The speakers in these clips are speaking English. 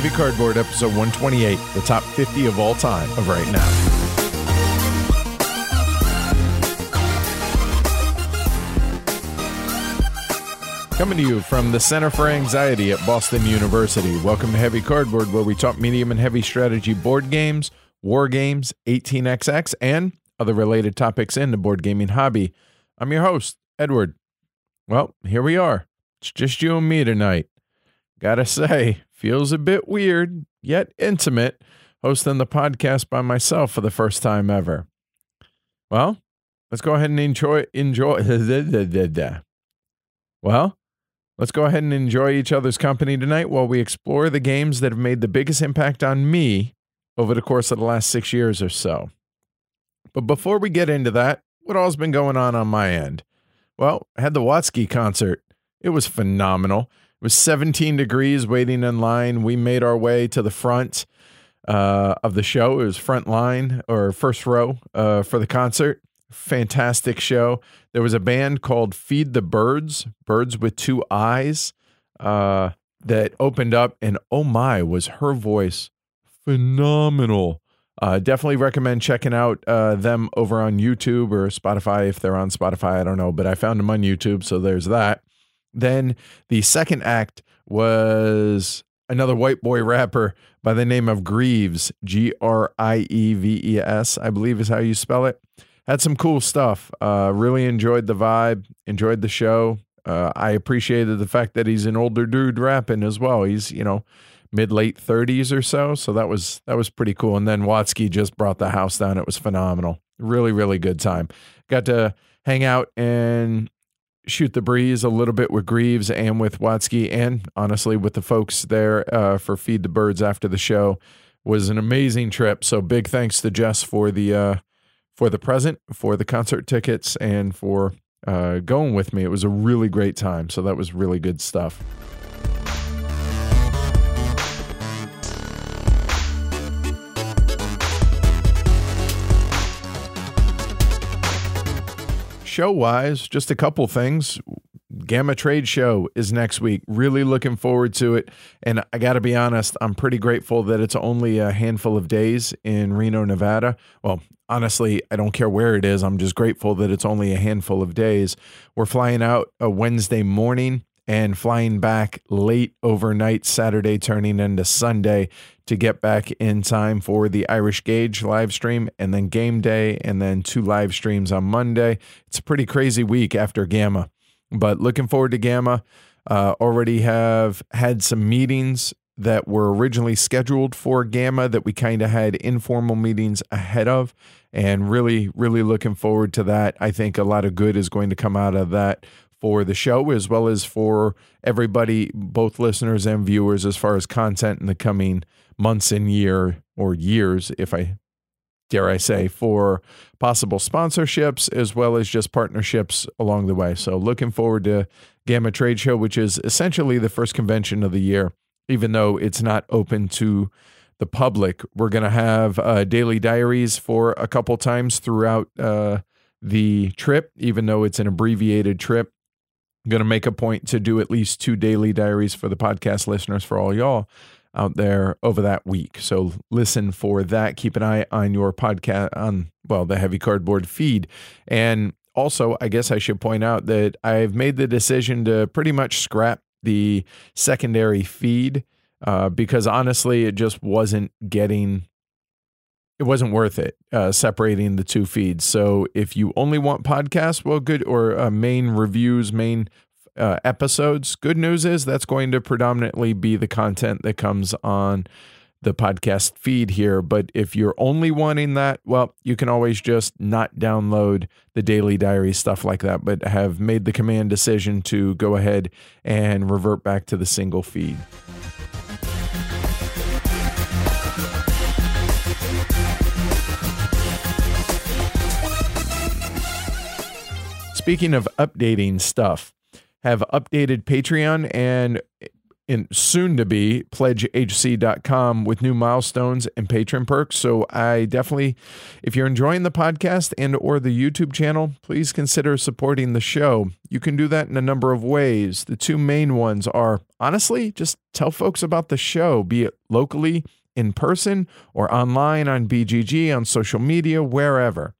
Heavy Cardboard, episode 128, the top 50 of all time of right now. Coming to you from the Center for Anxiety at Boston University. Welcome to Heavy Cardboard, where we talk medium and heavy strategy board games, war games, 18xx, and other related topics in the board gaming hobby. I'm your host, Edward. Well, here we are. It's just you and me tonight. Gotta say, feels a bit weird, yet intimate, hosting the podcast by myself for the first time ever. Well, let's go ahead and enjoy enjoy Well, let's go ahead and enjoy each other's company tonight while we explore the games that have made the biggest impact on me over the course of the last 6 years or so. But before we get into that, what all's been going on on my end? Well, I had the Watsky concert. It was phenomenal. It was 17 degrees waiting in line. We made our way to the front uh, of the show. It was front line or first row uh, for the concert. Fantastic show. There was a band called Feed the Birds, Birds with Two Eyes, uh, that opened up, and oh my, was her voice phenomenal. Uh, definitely recommend checking out uh, them over on YouTube or Spotify if they're on Spotify. I don't know, but I found them on YouTube, so there's that. Then the second act was another white boy rapper by the name of Grieves, G R I E V E S, I believe is how you spell it. Had some cool stuff. Uh, really enjoyed the vibe, enjoyed the show. Uh, I appreciated the fact that he's an older dude rapping as well. He's, you know, mid late 30s or so. So that was that was pretty cool. And then Watsky just brought the house down. It was phenomenal. Really, really good time. Got to hang out and shoot the breeze a little bit with Grieves and with Watsky, and honestly with the folks there uh, for Feed the Birds after the show. Was an amazing trip. So big thanks to Jess for the uh, for the present, for the concert tickets, and for uh, going with me. It was a really great time. So that was really good stuff. Show wise, just a couple things. GAMA Trade Show is next week. Really looking forward to it. And I got to be honest, I'm pretty grateful that it's only a handful of days in Reno, Nevada. Well, honestly, I don't care where it is. I'm just grateful that it's only a handful of days. We're flying out a Wednesday morning and flying back late overnight Saturday, turning into Sunday to get back in time for the Irish Gauge live stream and then game day and then two live streams on Monday. It's a pretty crazy week after GAMA, but looking forward to GAMA. Uh, already have had some meetings that were originally scheduled for GAMA that we kind of had informal meetings ahead of, and really, really looking forward to that. I think a lot of good is going to come out of that for the show as well as for everybody, both listeners and viewers, as far as content in the coming months and year or years, if I dare I say, for possible sponsorships as well as just partnerships along the way. So looking forward to GAMA Trade Show, which is essentially the first convention of the year, even though it's not open to the public. We're going to have uh, daily diaries for a couple times throughout uh, the trip, even though it's an abbreviated trip. Going to make a point to do at least two daily diaries for the podcast listeners for all y'all out there over that week. So listen for that. Keep an eye on your podcast on well, the heavy cardboard feed. And also, I guess I should point out that I've made the decision to pretty much scrap the secondary feed uh, because honestly, it just wasn't getting it wasn't worth it uh, separating the two feeds. So if you only want podcasts, well, good, or uh, main reviews, main uh, episodes. Good news is that's going to predominantly be the content that comes on the podcast feed here. But if you're only wanting that, well, you can always just not download the daily diary stuff like that, but have made the command decision to go ahead and revert back to the single feed. Speaking of updating stuff, have updated Patreon and in soon to be pledgehc.com with new milestones and patron perks. So i definitely if you're enjoying the podcast and or the youtube channel please consider supporting the show. You can do that in a number of ways. The two main ones are honestly just tell folks about the show be it locally in person or online on bgg on social media wherever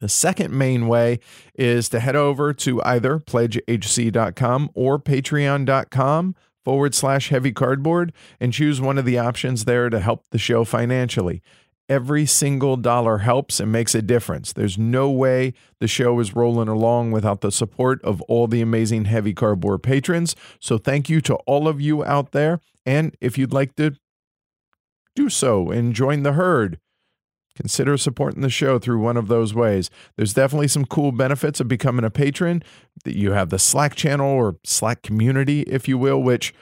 the second main way is to head over to either pledgehc.com or patreon.com forward slash heavy cardboard and choose one of the options there to help the show financially. Every single dollar helps and makes a difference. There's no way the show is rolling along without the support of all the amazing heavy cardboard patrons. So thank you to all of you out there. And if you'd like to do so and join the herd, consider supporting the show through one of those ways. There's definitely some cool benefits of becoming a patron. That you have the Slack channel or Slack community, if you will, which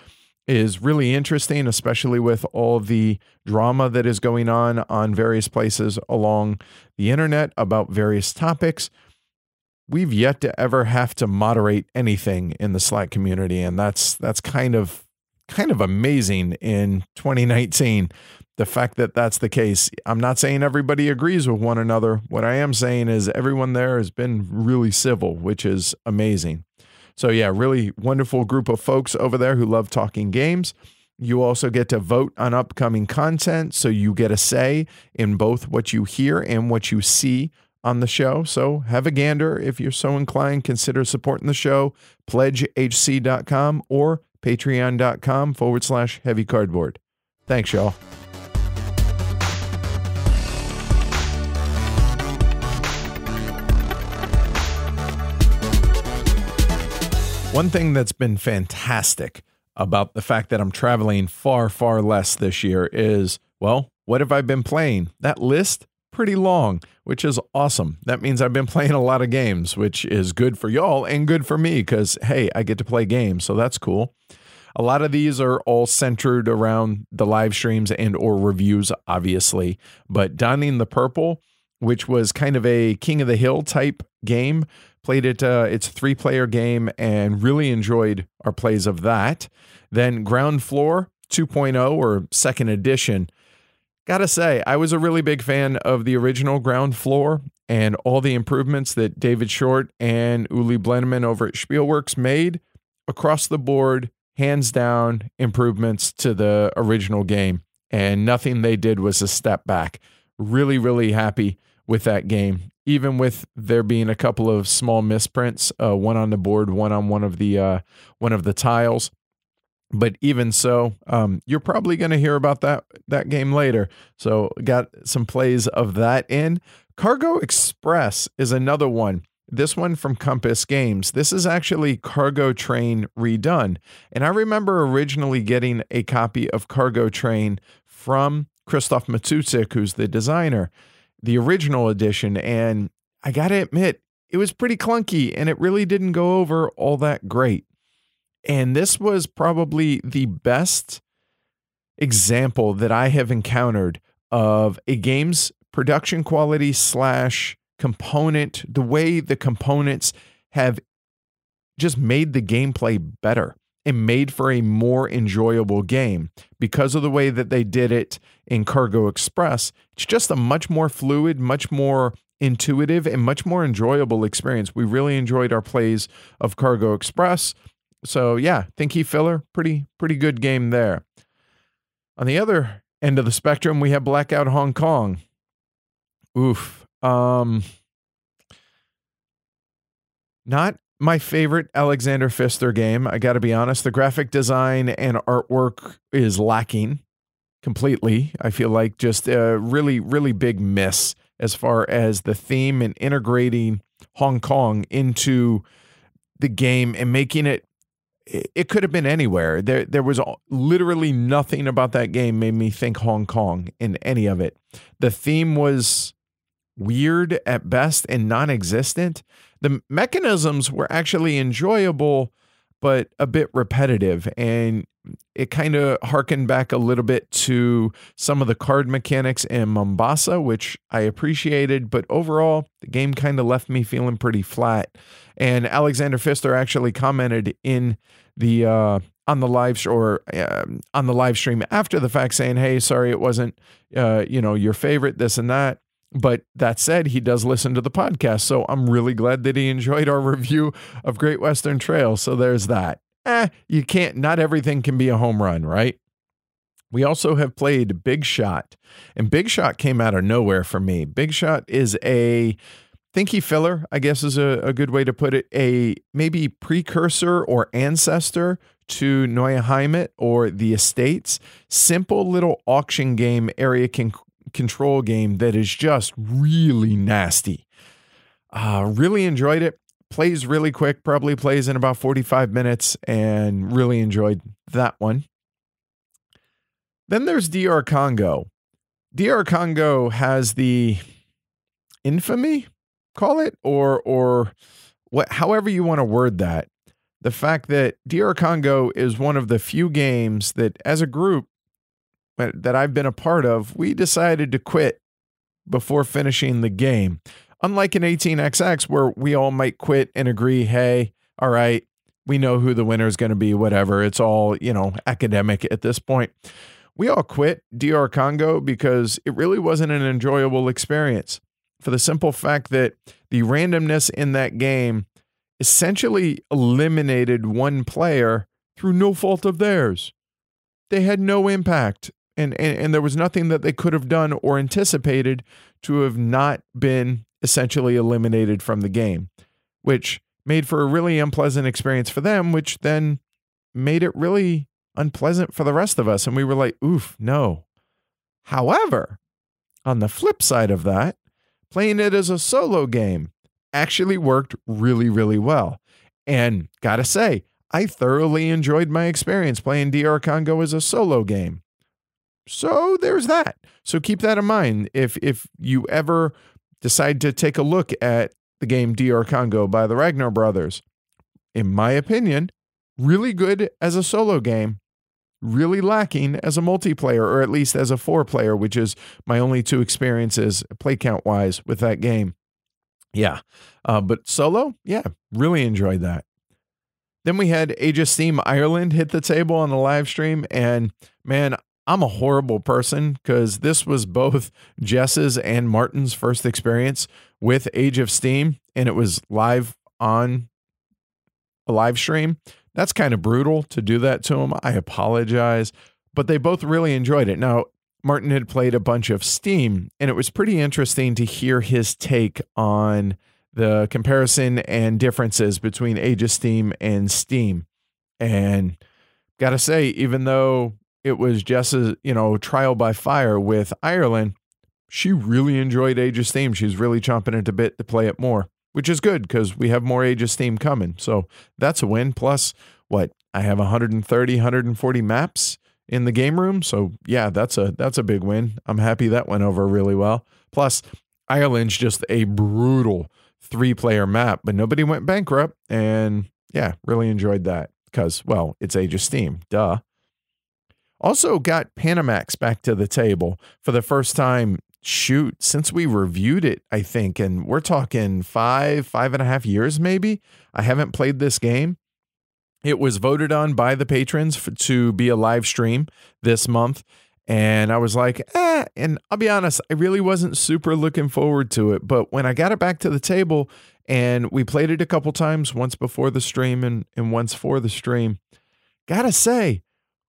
is really interesting, especially with all the drama that is going on on various places along the internet about various topics. We've yet to ever have to moderate anything in the Slack community, and that's that's kind of kind of amazing in 2019 the fact that that's the case. I'm not saying everybody agrees with one another. What I am saying is everyone there has been really civil, which is amazing. So, yeah, really wonderful group of folks over there who love talking games. You also get to vote on upcoming content. So, you get a say in both what you hear and what you see on the show. So, have a gander. If you're so inclined, consider supporting the show. PledgeHC.com or patreon.com forward slash heavy cardboard. Thanks, y'all. One thing that's been fantastic about the fact that I'm traveling far, far less this year is, well, what have I been playing? That list, pretty long, which is awesome. That means I've been playing a lot of games, which is good for y'all and good for me because, hey, I get to play games. So that's cool. A lot of these are all centered around the live streams and or reviews, obviously. But Donning the Purple, which was kind of a King of the Hill type game, Played it, uh, it's a three player game and really enjoyed our plays of that. Then Ground Floor 2.0 or second edition. Gotta say, I was a really big fan of the original Ground Floor and all the improvements that David Short and Uli Blennemann over at Spielworxx made across the board, hands down improvements to the original game. And nothing they did was a step back. Really, really happy with that game even with there being a couple of small misprints, uh, one on the board, one on one of the uh, one of the tiles. But even so, um, you're probably going to hear about that that game later. So got some plays of that in. Cargo Express is another one. This one from Compass Games. This is actually Cargo Train redone. And I remember originally getting a copy of Cargo Train from Christoph Matuszek, who's the designer the original edition, and I got to admit, it was pretty clunky and it really didn't go over all that great. And this was probably the best example that I have encountered of a game's production quality slash component, the way the components have just made the gameplay better and made for a more enjoyable game because of the way that they did it in Cargo Express. It's just a much more fluid, much more intuitive, and much more enjoyable experience. We really enjoyed our plays of Cargo Express. So yeah, Thinky Filler, pretty pretty good game there. On the other end of the spectrum, we have Blackout Hong Kong. Oof. Um not my favorite Alexander Pfister game. I got to be honest. The graphic design and artwork is lacking completely. I feel like just a really, really big miss as far as the theme and integrating Hong Kong into the game and making it. It could have been anywhere. There, there was literally nothing about that game made me think Hong Kong in any of it. The theme was weird at best and non-existent the mechanisms were actually enjoyable but a bit repetitive and it kind of harkened back a little bit to some of the card mechanics in Mombasa, which I appreciated, but overall, the game kind of left me feeling pretty flat. And Alexander Pfister actually commented in the uh, on the live or uh, on the live stream after the fact, saying, "Hey, sorry, it wasn't uh, you know your favorite, this and that." But that said, he does listen to the podcast. So I'm really glad that he enjoyed our review of Great Western Trail. So there's that. Eh, you can't, not everything can be a home run, right? We also have played Big Shot, and Big Shot came out of nowhere for me. Big Shot is a thinky filler, I guess is a, a good way to put it, a maybe precursor or ancestor to Neue Heimat or the Estates. Simple little auction game area control game that is just really nasty. Uh, really enjoyed it. Plays really quick, probably plays in about 45 minutes, and really enjoyed that one. Then there's DR Congo. DR Congo has the infamy, call it, or or what however you want to word that. The fact that DR Congo is one of the few games that as a group that I've been a part of, we decided to quit before finishing the game. Unlike an 18xx, where we all might quit and agree, hey, all right, we know who the winner is going to be, whatever. It's all, you know, academic at this point. We all quit DR Congo because it really wasn't an enjoyable experience for the simple fact that the randomness in that game essentially eliminated one player through no fault of theirs. They had no impact and, and and there was nothing that they could have done or anticipated to have not been essentially eliminated from the game, which made for a really unpleasant experience for them, which then made it really unpleasant for the rest of us. And we were like, oof, no. However, on the flip side of that, playing it as a solo game actually worked really, really well. And gotta say, I thoroughly enjoyed my experience playing DR Congo as a solo game. So there's that. So keep that in mind if if you ever decide to take a look at the game DR Congo by the Ragnar brothers. In my opinion, really good as a solo game, really lacking as a multiplayer or at least as a four player, which is my only two experiences play count wise with that game. Yeah. Uh, but solo, yeah, really enjoyed that. Then we had of Steam Ireland hit the table on the live stream. And man, I'm a horrible person because this was both Jess's and Martin's first experience with Age of Steam, and it was live on a live stream. That's kind of brutal to do that to them. I apologize, but they both really enjoyed it. Now, Martin had played a bunch of Steam, and it was pretty interesting to hear his take on the comparison and differences between Age of Steam and Steam. And gotta say, even though it was just a you know trial by fire with Ireland. She really enjoyed Age of Steam. She's really chomping at the bit to play it more, which is good because we have more Age of Steam coming. So that's a win. Plus, what I have 130, 140 maps in the game room. So yeah, that's a that's a big win. I'm happy that went over really well. Plus, Ireland's just a brutal three player map, but nobody went bankrupt. And yeah, really enjoyed that because, well, it's Age of Steam. Duh. Also got Panamax back to the table for the first time. Shoot, since we reviewed it, I think, and we're talking five, five and a half years maybe. I haven't played this game. It was voted on by the patrons for, to be a live stream this month. And I was like, eh. And I'll be honest, I really wasn't super looking forward to it. But when I got it back to the table and we played it a couple times, once before the stream and, and once for the stream, gotta say,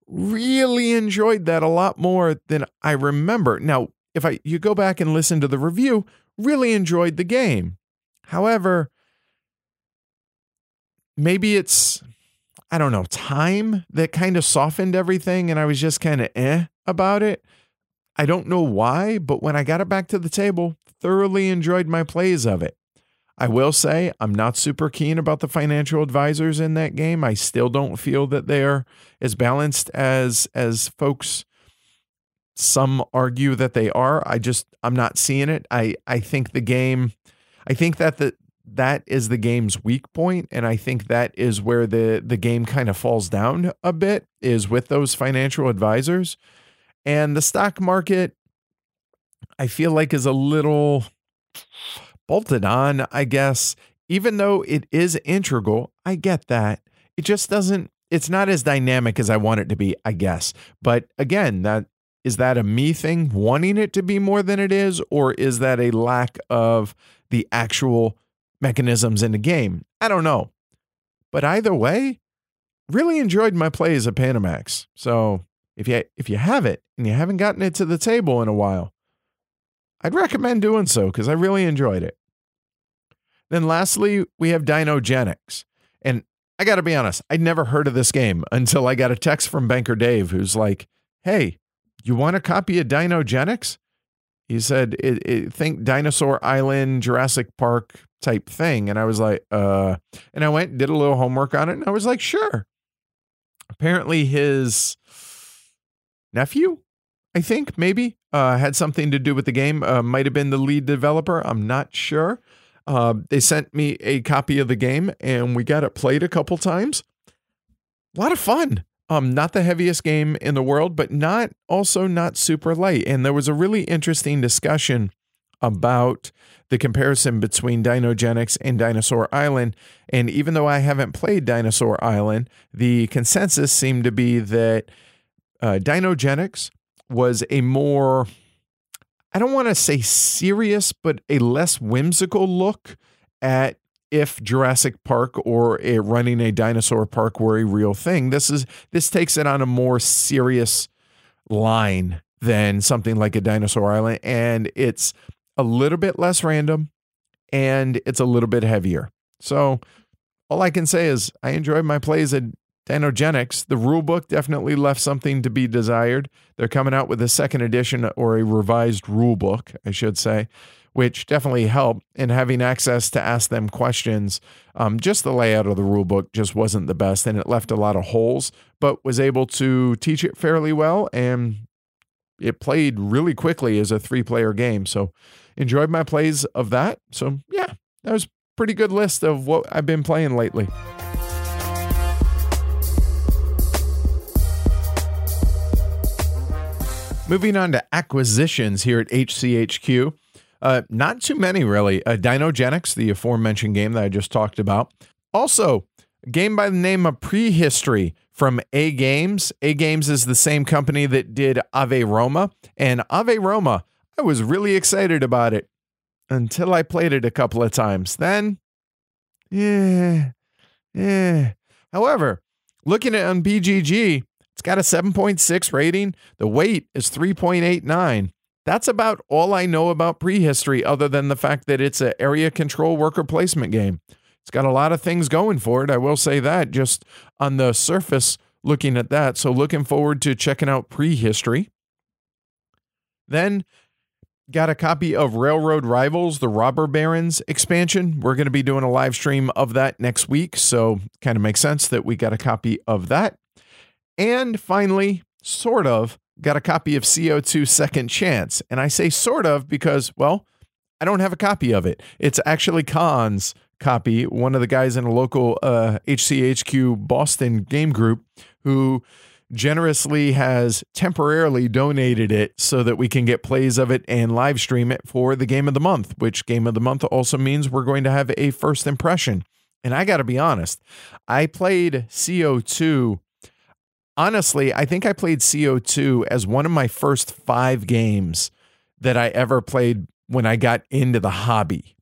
really enjoyed that a lot more than I remember. Now, if I you go back and listen to the review, really enjoyed the game. However, maybe it's I don't know, time that kind of softened everything and I was just kind of eh about it. I don't know why, but when I got it back to the table, thoroughly enjoyed my plays of it. I will say I'm not super keen about the financial advisors in that game. I still don't feel that they're as balanced as as folks some argue that they are. I just I'm not seeing it. I I think the game I think that the that is the game's weak point and I think that is where the the game kind of falls down a bit is with those financial advisors. And the stock market I feel like is a little bolted on, I guess. Even though it is integral, I get that. It just doesn't it's not as dynamic as I want it to be, I guess. But again, that is that a me thing wanting it to be more than it is or is that a lack of the actual mechanisms in the game? I don't know. But either way, really enjoyed my play as a Panamax. So, if you if you have it and you haven't gotten it to the table in a while, I'd recommend doing so because I really enjoyed it. Then lastly, we have Dinogenics. And I got to be honest, I'd never heard of this game until I got a text from Banker Dave who's like, "Hey, you want a copy of Dinogenics?" He said, it, it, "Think Dinosaur Island, Jurassic Park type thing." And I was like, "Uh," and I went did a little homework on it, and I was like, "Sure." Apparently, his nephew, I think maybe, uh, had something to do with the game. Uh, might have been the lead developer. I'm not sure. Uh, they sent me a copy of the game and we got it played a couple times. A lot of fun. Um, not the heaviest game in the world, but not also not super light. And there was a really interesting discussion about the comparison between Dinogenics and Dinosaur Island. And even though I haven't played Dinosaur Island, the consensus seemed to be that uh, Dinogenics was a more I don't want to say serious, but a less whimsical look at if Jurassic Park or a, running a dinosaur park were a real thing. This is this takes it on a more serious line than something like a dinosaur island and it's a little bit less random and it's a little bit heavier. So all I can say is I enjoyed my plays at Dinogenics, the rule book definitely left something to be desired. They're coming out with a second edition or a revised rule book, I should say, which definitely helped in having access to ask them questions. Um, just the layout of the rule book just wasn't the best and it left a lot of holes, but was able to teach it fairly well and it played really quickly as a three player game. So enjoyed my plays of that. So yeah, that was pretty good list of what I've been playing lately. Moving on to acquisitions here at HCHQ. Uh, not too many, really. Uh, Dinogenics, the aforementioned game that I just talked about. Also, a game by the name of Prehistory from A Games. A Games is the same company that did Ave Roma. And Ave Roma, I was really excited about it until I played it a couple of times. Then, yeah, yeah. However, looking at on BGG, got a 7.6 rating. The weight is 3.89. That's about all I know about prehistory, other than the fact that it's an area control worker placement game. It's got a lot of things going for it. I will say that just on the surface, looking at that. So, looking forward to checking out prehistory. Then, got a copy of Railroad Rivals, the Robber Barons expansion. We're going to be doing a live stream of that next week. So, kind of makes sense that we got a copy of that. And finally, sort of, got a copy of CO2 Second Chance. And I say sort of because, well, I don't have a copy of it. It's actually Khan's copy, one of the guys in a local uh, HCHQ Boston game group who generously has temporarily donated it so that we can get plays of it and live stream it for the game of the month, which game of the month also means we're going to have a first impression. And I got to be honest, I played CO2 honestly, I think I played CO2 as one of my first five games that I ever played when I got into the hobby.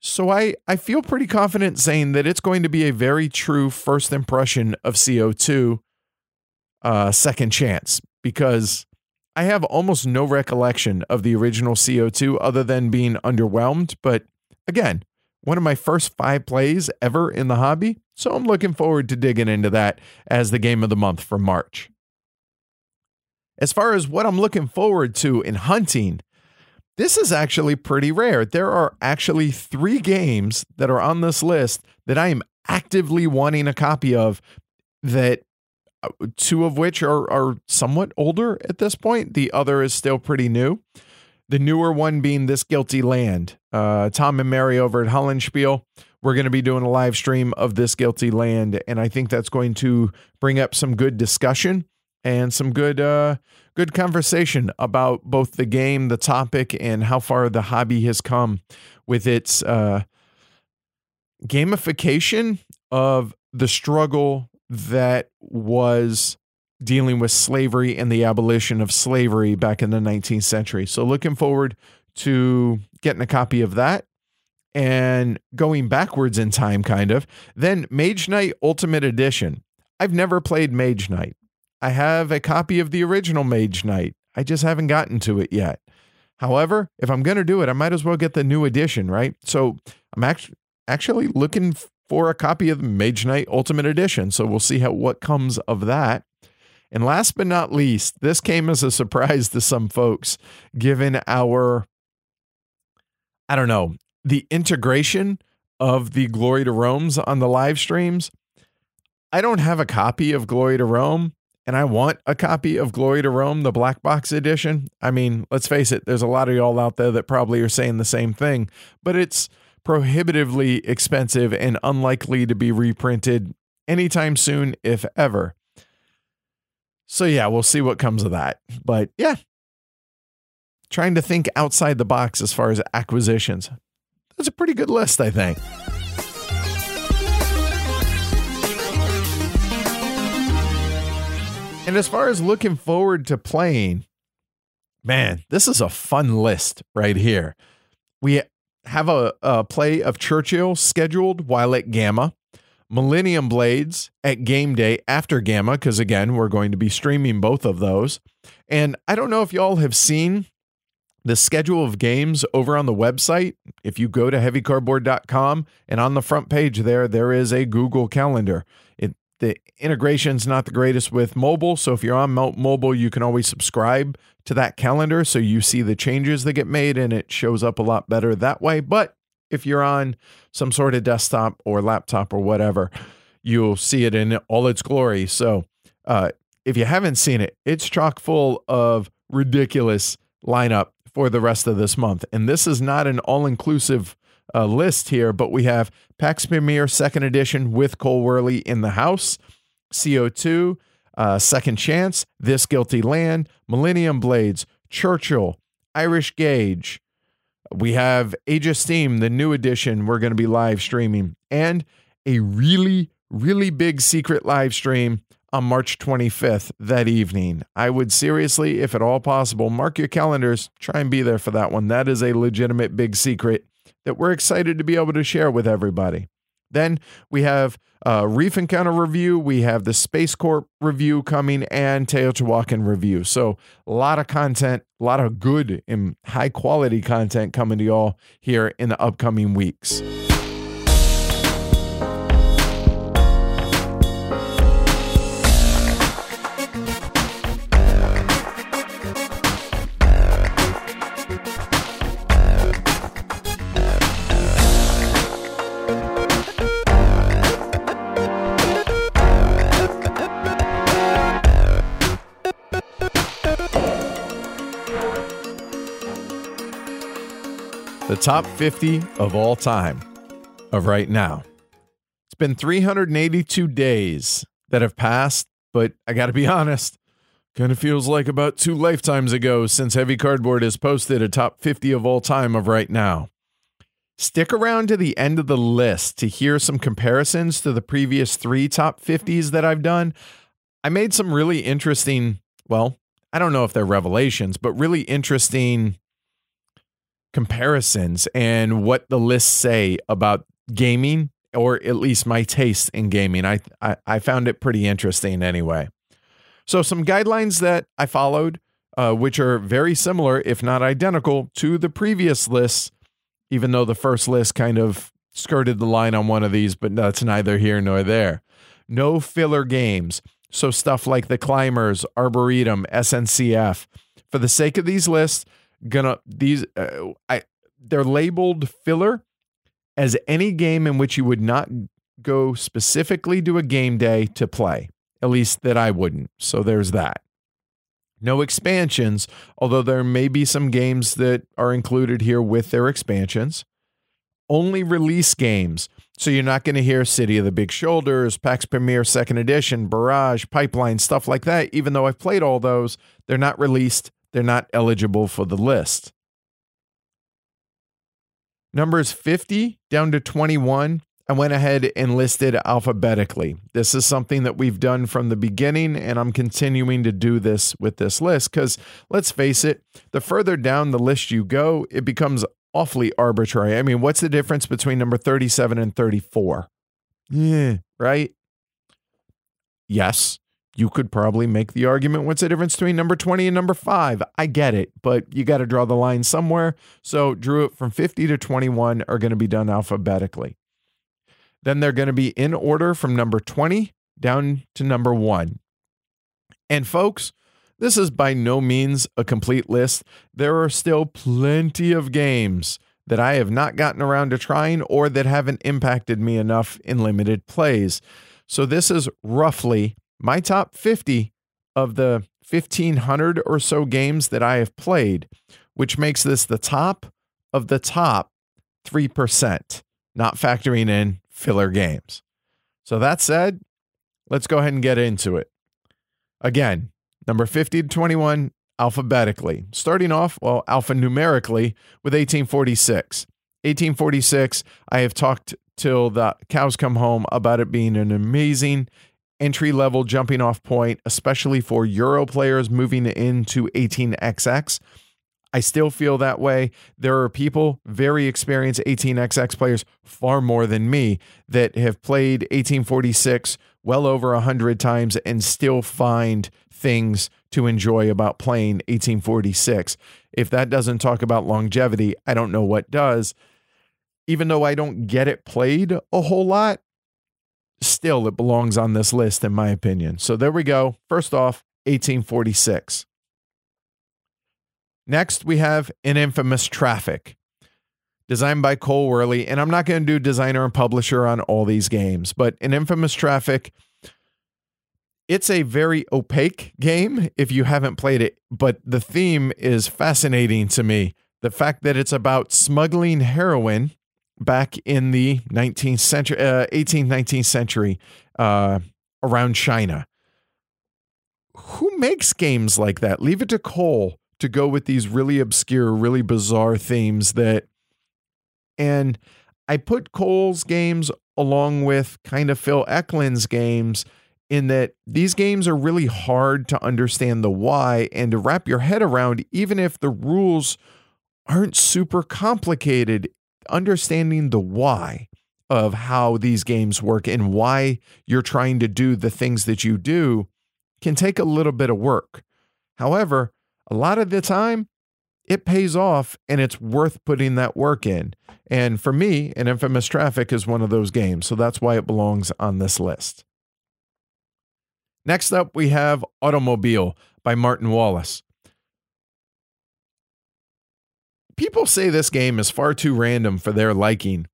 So I, I feel pretty confident saying that it's going to be a very true first impression of CO2 uh, second chance because I have almost no recollection of the original CO2 other than being underwhelmed. But again, one of my first five plays ever in the hobby. So I'm looking forward to digging into that as the game of the month for March. As far as what I'm looking forward to in hunting, this is actually pretty rare. There are actually three games that are on this list that I am actively wanting a copy of that uh, two of which are, are somewhat older at this point. The other is still pretty new. The newer one being This Guilty Land. Uh, Tom and Mary over at Hollandspiel. We're going to be doing a live stream of this guilty land, and I think that's going to bring up some good discussion and some good uh, good conversation about both the game, the topic, and how far the hobby has come with its uh, gamification of the struggle that was dealing with slavery and the abolition of slavery back in the 19th century. So, looking forward to getting a copy of that and going backwards in time, kind of. Then, Mage Knight Ultimate Edition. I've never played Mage Knight. I have a copy of the original Mage Knight. I just haven't gotten to it yet. However, if I'm going to do it, I might as well get the new edition, right? So I'm actually actually looking for a copy of the Mage Knight Ultimate Edition. So we'll see how what comes of that. And last but not least, this came as a surprise to some folks, given our, I don't know, the integration of the Glory to Rome's on the live streams. I don't have a copy of Glory to Rome, and I want a copy of Glory to Rome, the black box edition. I mean, let's face it, there's a lot of y'all out there that probably are saying the same thing, but it's prohibitively expensive and unlikely to be reprinted anytime soon, if ever. So, yeah, we'll see what comes of that. But yeah, trying to think outside the box as far as acquisitions. That's a pretty good list, I think. And as far as looking forward to playing, man, this is a fun list right here. We have a, a play of Churchill scheduled while at GAMA, Millennium Blades at game day after GAMA, because again, we're going to be streaming both of those. And I don't know if y'all have seen the schedule of games over on the website. If you go to heavycardboard.com and on the front page there, there is a Google Calendar. It the integration's not the greatest with mobile, so if you're on mobile, you can always subscribe to that calendar so you see the changes that get made and it shows up a lot better that way. But if you're on some sort of desktop or laptop or whatever, you'll see it in all its glory. So, uh, if you haven't seen it, it's chock full of ridiculous lineup for the rest of this month. And this is not an all inclusive uh, list here, but we have Pax Pamir Second Edition with Cole Wehrle in the house, CO2, uh, Second Chance, This Guilty Land, Millennium Blades, Churchill, Irish Gauge. We have Age of Steam, the new edition, we're going to be live streaming, and a really, really big secret live stream on March 25th that evening. I would seriously, if at all possible, mark your calendars, try and be there for that one. That is a legitimate big secret that we're excited to be able to share with everybody. Then we have a Reef Encounter review, we have the Space Corp review coming, and Teotihuacan review. So a lot of content, a lot of good and high quality content coming to y'all here in the upcoming weeks. The top 50 of all time of right now. It's been 382 days that have passed, but I got to be honest, kind of feels like about two lifetimes ago since Heavy Cardboard has posted a top 50 of all time of right now. Stick around to the end of the list to hear some comparisons to the previous three top 50s that I've done. I made some really interesting, well, I don't know if they're revelations, but really interesting comparisons and what the lists say about gaming or at least my taste in gaming. I, I, I found it pretty interesting anyway. So some guidelines that I followed, uh, which are very similar, if not identical, to the previous lists, even though the first list kind of skirted the line on one of these, but that's neither here nor there. No filler games. So stuff like the Climbers, Arboretum, SNCF. For the sake of these lists, gonna these uh, I they're labeled filler as any game in which you would not go specifically to a game day to play. At least that I wouldn't. So there's that. No expansions, although there may be some games that are included here with their expansions. Only release games. So you're not going to hear City of the Big Shoulders, Pax Pamir Second Edition, Barrage, Pipeline, stuff like that. Even though I've played all those, they're not released. They're not eligible for the list. Numbers 50 down to 21 I went ahead and listed alphabetically. This is something that we've done from the beginning, and I'm continuing to do this with this list because let's face it, the further down the list you go, it becomes awfully arbitrary. I mean, what's the difference between number 37 and 34? Yeah, right? Yes, you could probably make the argument what's the difference between number 20 and number 5 i get it but you got to draw the line somewhere so drew it from 50 to 21 are going to be done alphabetically then they're going to be in order from number 20 down to number one. And folks, this is by no means a complete list. There are still plenty of games that I have not gotten around to trying or that haven't impacted me enough in limited plays. So this is roughly my top 50 of the 1500 or so games that I have played, which makes this the top of the top 3%, not factoring in filler games. So that said, let's go ahead and get into it. Again, number 50 to 21 alphabetically. Starting off, well, alphanumerically with 1846. 1846, I have talked till the cows come home about it being an amazing entry level jumping off point, especially for Euro players moving into 18XX. I still feel that way. There are people, very experienced 18XX players, far more than me, that have played 1846 well over 100 times and still find things to enjoy about playing 1846. If that doesn't talk about longevity, I don't know what does. Even though I don't get it played a whole lot, still it belongs on this list, in my opinion. So there we go. First off, 1846. Next, we have An Infamous Traffic, designed by Cole Wehrle. And I'm not going to do designer and publisher on all these games, but An Infamous Traffic, it's a very opaque game if you haven't played it, but the theme is fascinating to me. The fact that it's about smuggling heroin back in the 19th century, uh, 18th, 19th century uh, around China. Who makes games like that? Leave it to Cole to go with these really obscure, really bizarre themes that and I put Cole's games along with kind of Phil Eklund's games in that these games are really hard to understand the why and to wrap your head around, even if the rules aren't super complicated. Understanding the why of how these games work and why you're trying to do the things that you do can take a little bit of work. However, a lot of the time, it pays off and it's worth putting that work in. And for me, an infamous traffic is one of those games. So that's why it belongs on this list. Next up, we have Automobile by Martin Wallace. People say this game is far too random for their liking.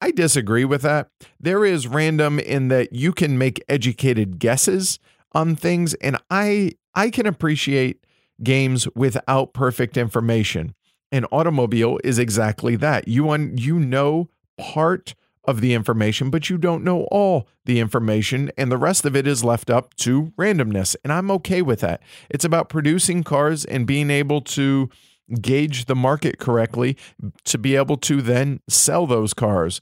I disagree with that. There is random in that you can make educated guesses on things and I I can appreciate games without perfect information. An automobile is exactly that. You un- you know part of the information, but you don't know all the information, and the rest of it is left up to randomness. And I'm okay with that. It's about producing cars and being able to gauge the market correctly to be able to then sell those cars.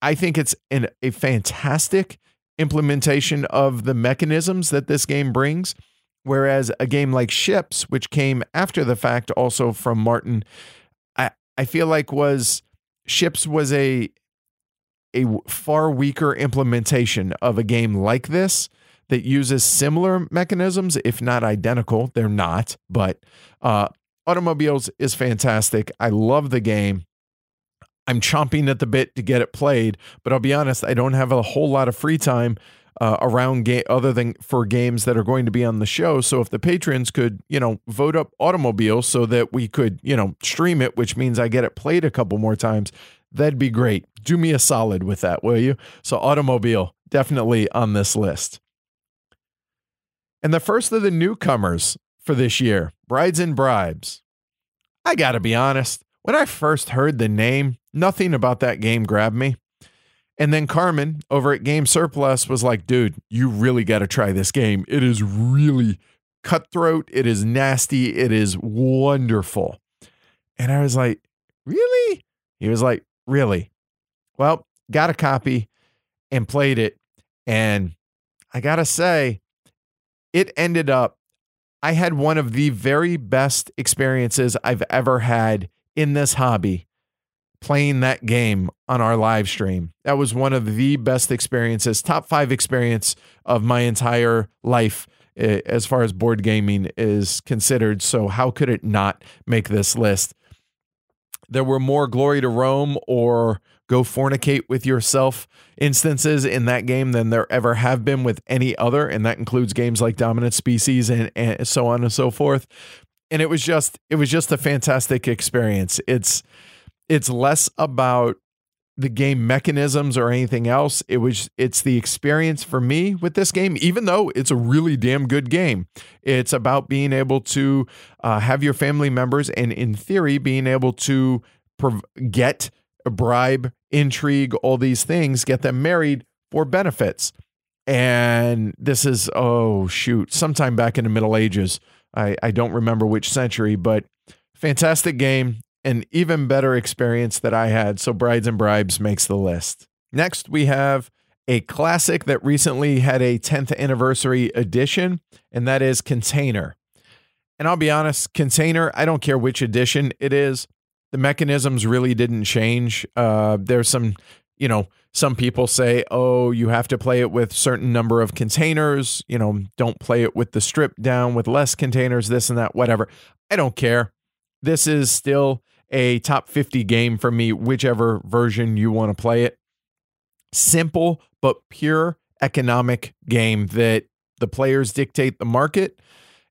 I think it's an, a fantastic implementation of the mechanisms that this game brings. Whereas a game like Ships, which came after the fact also from Martin, I, I feel like was Ships was a a far weaker implementation of a game like this that uses similar mechanisms, if not identical. They're not, but uh, Automobiles is fantastic. I love the game. I'm chomping at the bit to get it played, but I'll be honest, I don't have a whole lot of free time uh, around game other than for games that are going to be on the show. So if the patrons could, you know, vote up automobiles so that we could, you know, stream it, which means I get it played a couple more times, that'd be great. Do me a solid with that, will you? So automobile definitely on this list. And the first of the newcomers for this year Brides and Bribes. I got to be honest, when I first heard the name, nothing about that game grabbed me. And then Carmen over at Game Surplus was like, dude, you really got to try this game. It is really cutthroat. It is nasty. It is wonderful. And I was like, really? He was like, really? Well, got a copy and played it. And I got to say, it ended up, I had one of the very best experiences I've ever had in this hobby playing that game on our live stream. That was one of the best experiences, top five experience of my entire life eh, as far as board gaming is considered. So, how could it not make this list? There were more Glory to Rome or Go Fornicate with Yourself instances in that game than there ever have been with any other. And that includes games like Dominant Species and, and so on and so forth. And it was just, it was just a fantastic experience. It's, it's less about the game mechanisms or anything else. It was it's the experience for me with this game, even though it's a really damn good game. It's about being able to uh, have your family members and, in theory, being able to prov- get bribe, intrigue, all these things, get them married for benefits. And this is oh shoot, sometime back in the Middle Ages. I, I don't remember which century, but fantastic game an even better experience that I had. So Brides and Bribes makes the list. Next, we have a classic that recently had a 10th anniversary edition, and that is Container. And I'll be honest, Container, I don't care which edition it is. The mechanisms really didn't change. Uh, there's some, you know, some people say, oh, you have to play it with certain number of containers. You know, don't play it with the strip down with less containers, this and that, whatever. I don't care. This is still a top 50 game for me, whichever version you want to play it. Simple, but pure economic game that the players dictate the market.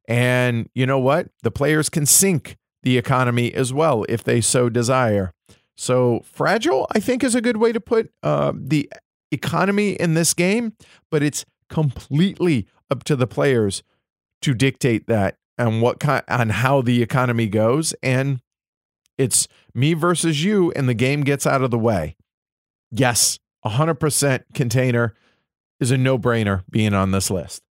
And you know what? The players can sink the economy as well if they so desire. So, fragile, I think, is a good way to put uh, the economy in this game, but it's completely up to the players to dictate that and what kind on how the economy goes. And it's me versus you, and the game gets out of the way. Yes, 100% container is a no brainer being on this list.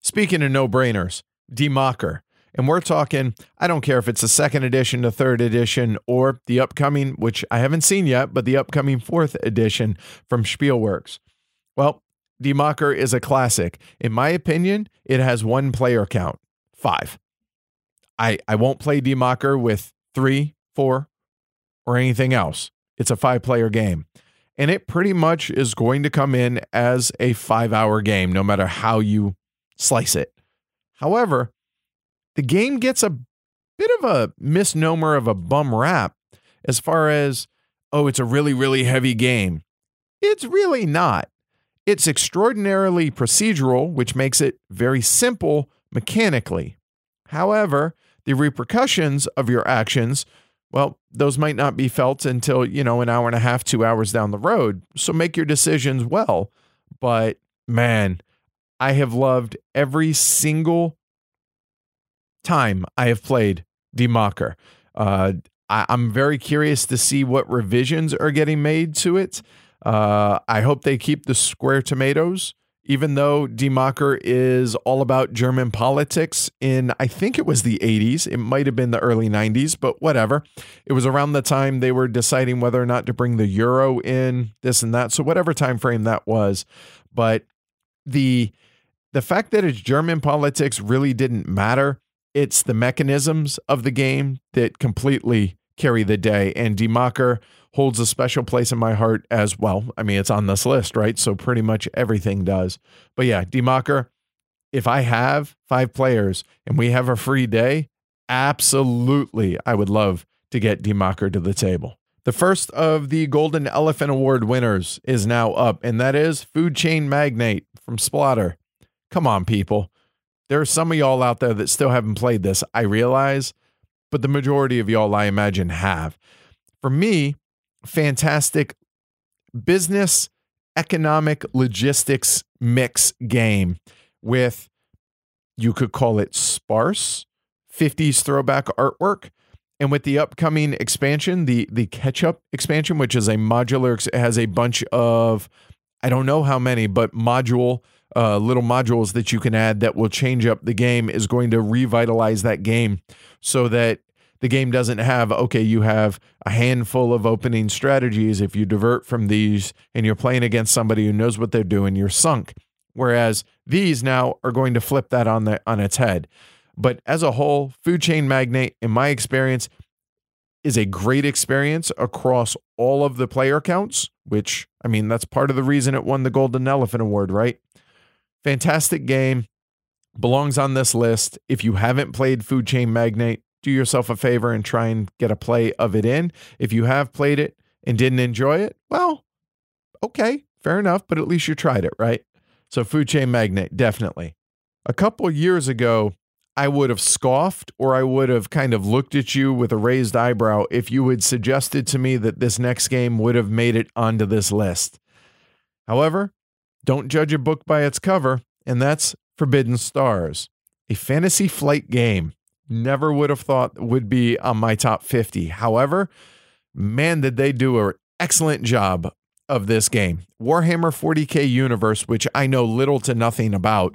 Speaking of no brainers, Die Macher. And we're talking, I don't care if it's the second edition, the third edition, or the upcoming, which I haven't seen yet, but the upcoming fourth edition from Spielworxx. Well, Die Macher is a classic. In my opinion, it has one player count five. I, I won't play Die Macher with three, four, or anything else. It's a five player game. And it pretty much is going to come in as a five hour game, no matter how you slice it. However, the game gets a bit of a misnomer of a bum rap as far as, oh, it's a really, really heavy game. It's really not. It's extraordinarily procedural, which makes it very simple mechanically. However, the repercussions of your actions well, those might not be felt until, you know, an hour and a half, two hours down the road. So make your decisions well. But man, I have loved every single time I have played Die Macher. Uh, I, am very curious to see what revisions are getting made to it. Uh, I hope they keep the square tomatoes even though Die Macher is all about German politics in, I think it was the 80s. It might have been the early 90s, but whatever. It was around the time they were deciding whether or not to bring the euro in, this and that. So whatever time frame that was. But the the fact that it's German politics really didn't matter. It's the mechanisms of the game that completely carry the day. And Die Macher holds a special place in my heart as well. I mean, it's on this list, right? So pretty much everything does. But yeah, Die Macher, if I have five players and we have a free day, absolutely, I would love to get Die Macher to the table. The first of the Golden Elephant Award winners is now up, and that is Food Chain Magnate from Splotter. Come on, people. There are some of y'all out there that still haven't played this, I realize, but the majority of y'all, I imagine, have. For me, fantastic business, economic, logistics mix game with, you could call it sparse, 50s throwback artwork. And with the upcoming expansion, the the Ketchup expansion, which is a modular, has a bunch of I don't know how many, but module uh, little modules that you can add that will change up the game is going to revitalize that game so that the game doesn't have okay you have a handful of opening strategies if you divert from these and you're playing against somebody who knows what they're doing you're sunk. Whereas these now are going to flip that on the on its head. But as a whole food chain magnate in my experience is a great experience across all of the player counts which i mean that's part of the reason it won the golden elephant award right fantastic game belongs on this list if you haven't played food chain magnate do yourself a favor and try and get a play of it in. If you have played it and didn't enjoy it, well, okay, fair enough, but at least you tried it, right? So, Food Chain Magnate, definitely. A couple years ago, I would have scoffed or I would have kind of looked at you with a raised eyebrow if you had suggested to me that this next game would have made it onto this list. However, don't judge a book by its cover, and that's Forbidden Stars, a fantasy flight game never would have thought would be on my top 50. However, man, did they do an excellent job of this game. Warhammer 40K universe, which I know little to nothing about.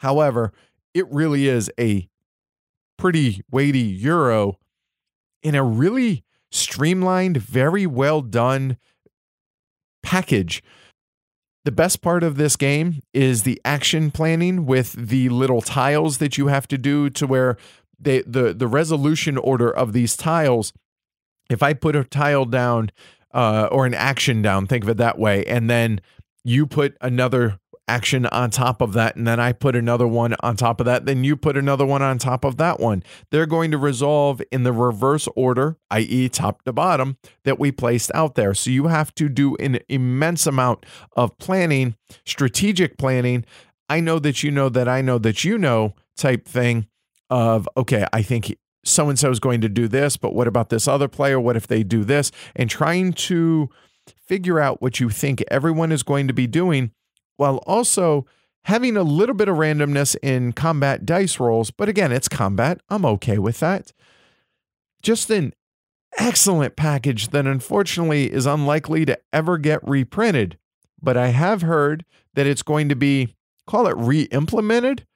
However, it really is a pretty weighty euro in a really streamlined, very well done package. The best part of this game is the action planning with the little tiles that you have to do to where they the the resolution order of these tiles if i put a tile down uh, or an action down think of it that way and then you put another action on top of that and then i put another one on top of that then you put another one on top of that one they're going to resolve in the reverse order i.e top to bottom that we placed out there so you have to do an immense amount of planning strategic planning i know that you know that i know that you know type thing of okay, I think so and so is going to do this, but what about this other player? What if they do this? And trying to figure out what you think everyone is going to be doing while also having a little bit of randomness in combat dice rolls. But again, it's combat. I'm okay with that. Just an excellent package that unfortunately is unlikely to ever get reprinted. But I have heard that it's going to be, call it re implemented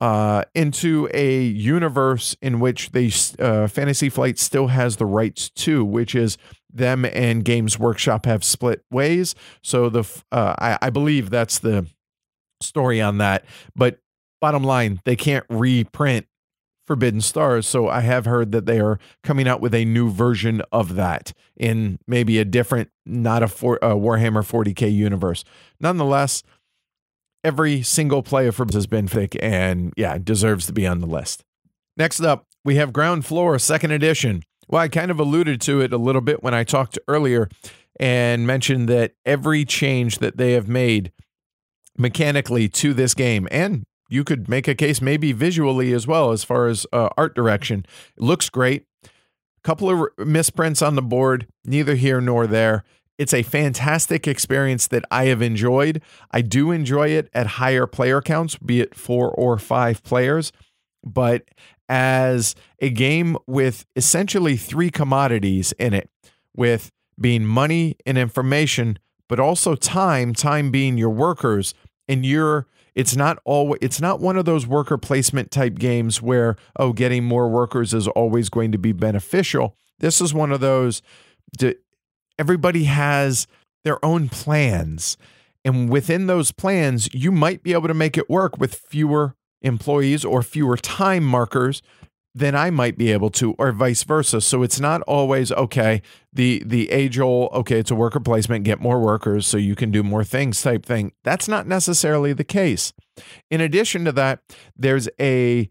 uh, into a universe in which they uh, Fantasy Flight still has the rights to, which is them and Games Workshop have split ways. So the uh, I, I believe that's the story on that. But bottom line, they can't reprint Forbidden Stars. So I have heard that they are coming out with a new version of that in maybe a different, not a, for, a Warhammer 40k universe. Nonetheless, every single player for has been thick and yeah, deserves to be on the list. Next up, we have Ground Floor Second Edition. Well, I kind of alluded to it a little bit when I talked earlier and mentioned that every change that they have made mechanically to this game, and you could make a case maybe visually as well as far as uh, art direction, looks great. A couple of misprints on the board, neither here nor there. It's a fantastic experience that I have enjoyed. I do enjoy it at higher player counts, be it four or five players. But as a game with essentially three commodities in it, with being money and information, but also time, time being your workers, and you're it's not all it's not one of those worker placement type games where oh getting more workers is always going to be beneficial this is one of those everybody has their own plans. And within those plans, you might be able to make it work with fewer employees or fewer time markers than I might be able to, or vice versa. So it's not always okay. The the age old okay, it's a worker placement, get more workers so you can do more things type thing. That's not necessarily the case. In addition to that, there's a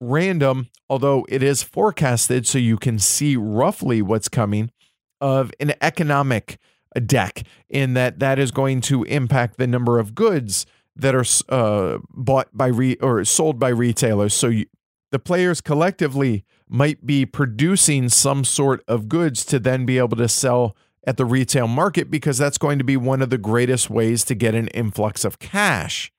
random, although it is forecasted, so you can see roughly what's coming of an economic deck in that that is going to impact the number of goods that are uh, bought by re- or sold by retailers. So you, the players collectively might be producing some sort of goods to then be able to sell at the retail market because that's going to be one of the greatest ways to get an influx of cash.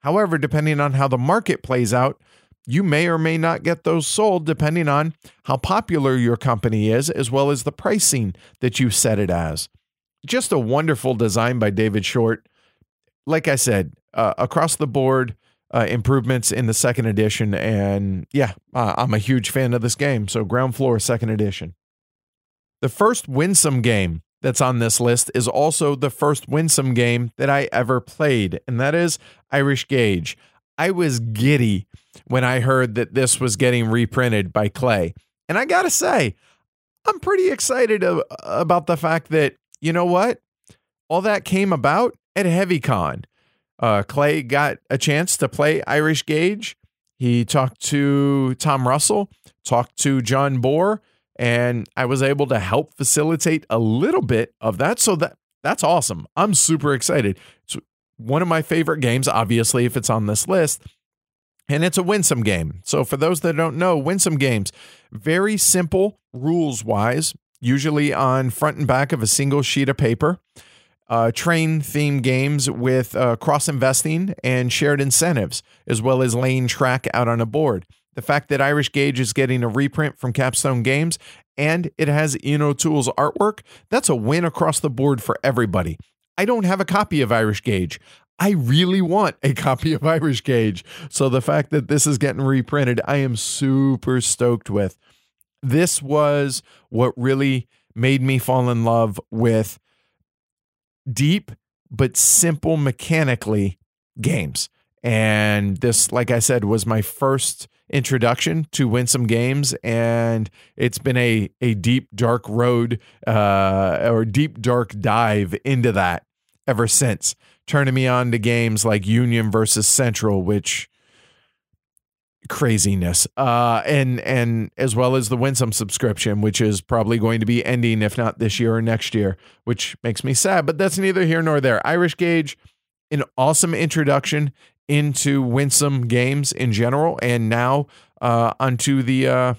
However, depending on how the market plays out, you may or may not get those sold depending on how popular your company is, as well as the pricing that you set it as. Just a wonderful design by David Short. Like I said, uh, across the board, uh, improvements in the second edition. And yeah, uh, I'm a huge fan of this game. So, Ground Floor, second edition. The first Winsome game that's on this list is also the first Winsome game that I ever played, and that is Irish Gauge. I was giddy when I heard that this was getting reprinted by Clay. And I got to say, I'm pretty excited about the fact that, you know what? All that came about at HeavyCon. Uh, Clay got a chance to play Irish Gauge. He talked to Tom Russell, talked to John Bohrer, and I was able to help facilitate a little bit of that. So that that's awesome. I'm super excited. It's one of my favorite games, obviously, if it's on this list. And it's a winsome game. So for those that don't know, winsome games, very simple rules wise, usually on front and back of a single sheet of paper uh, train theme games with uh, cross investing and shared incentives, as well as laying track out on a board. The fact that Irish Gauge is getting a reprint from Capstone Games and it has Ian O'Toole's artwork, that's a win across the board for everybody. I don't have a copy of Irish Gauge. I really want a copy of Irish Gauge. So the fact that this is getting reprinted, I am super stoked with. This was what really made me fall in love with deep but simple mechanically games. And this, like I said, was my first introduction to Winsome Games, and it's been a a deep dark road uh, or deep dark dive into that ever since. Turning me on to games like Union versus Central, which craziness uh and and as well as the winsome subscription which is probably going to be ending if not this year or next year which makes me sad but that's neither here nor there irish gauge an awesome introduction into winsome games in general and now uh onto the uh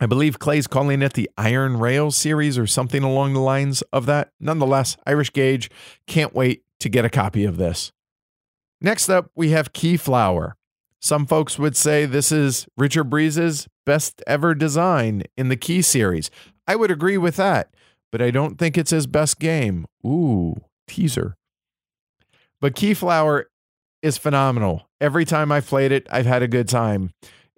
I believe Clay's calling it the Iron Rail series or something along the lines of that. Nonetheless, Irish Gauge, can't wait to get a copy of this. Next up, we have Keyflower. Some folks would say this is Richard Breese's best ever design in the Key series. I would agree with that, but I don't think it's his best game. Ooh, teaser. But Keyflower is phenomenal. Every time I've played it, I've had a good time.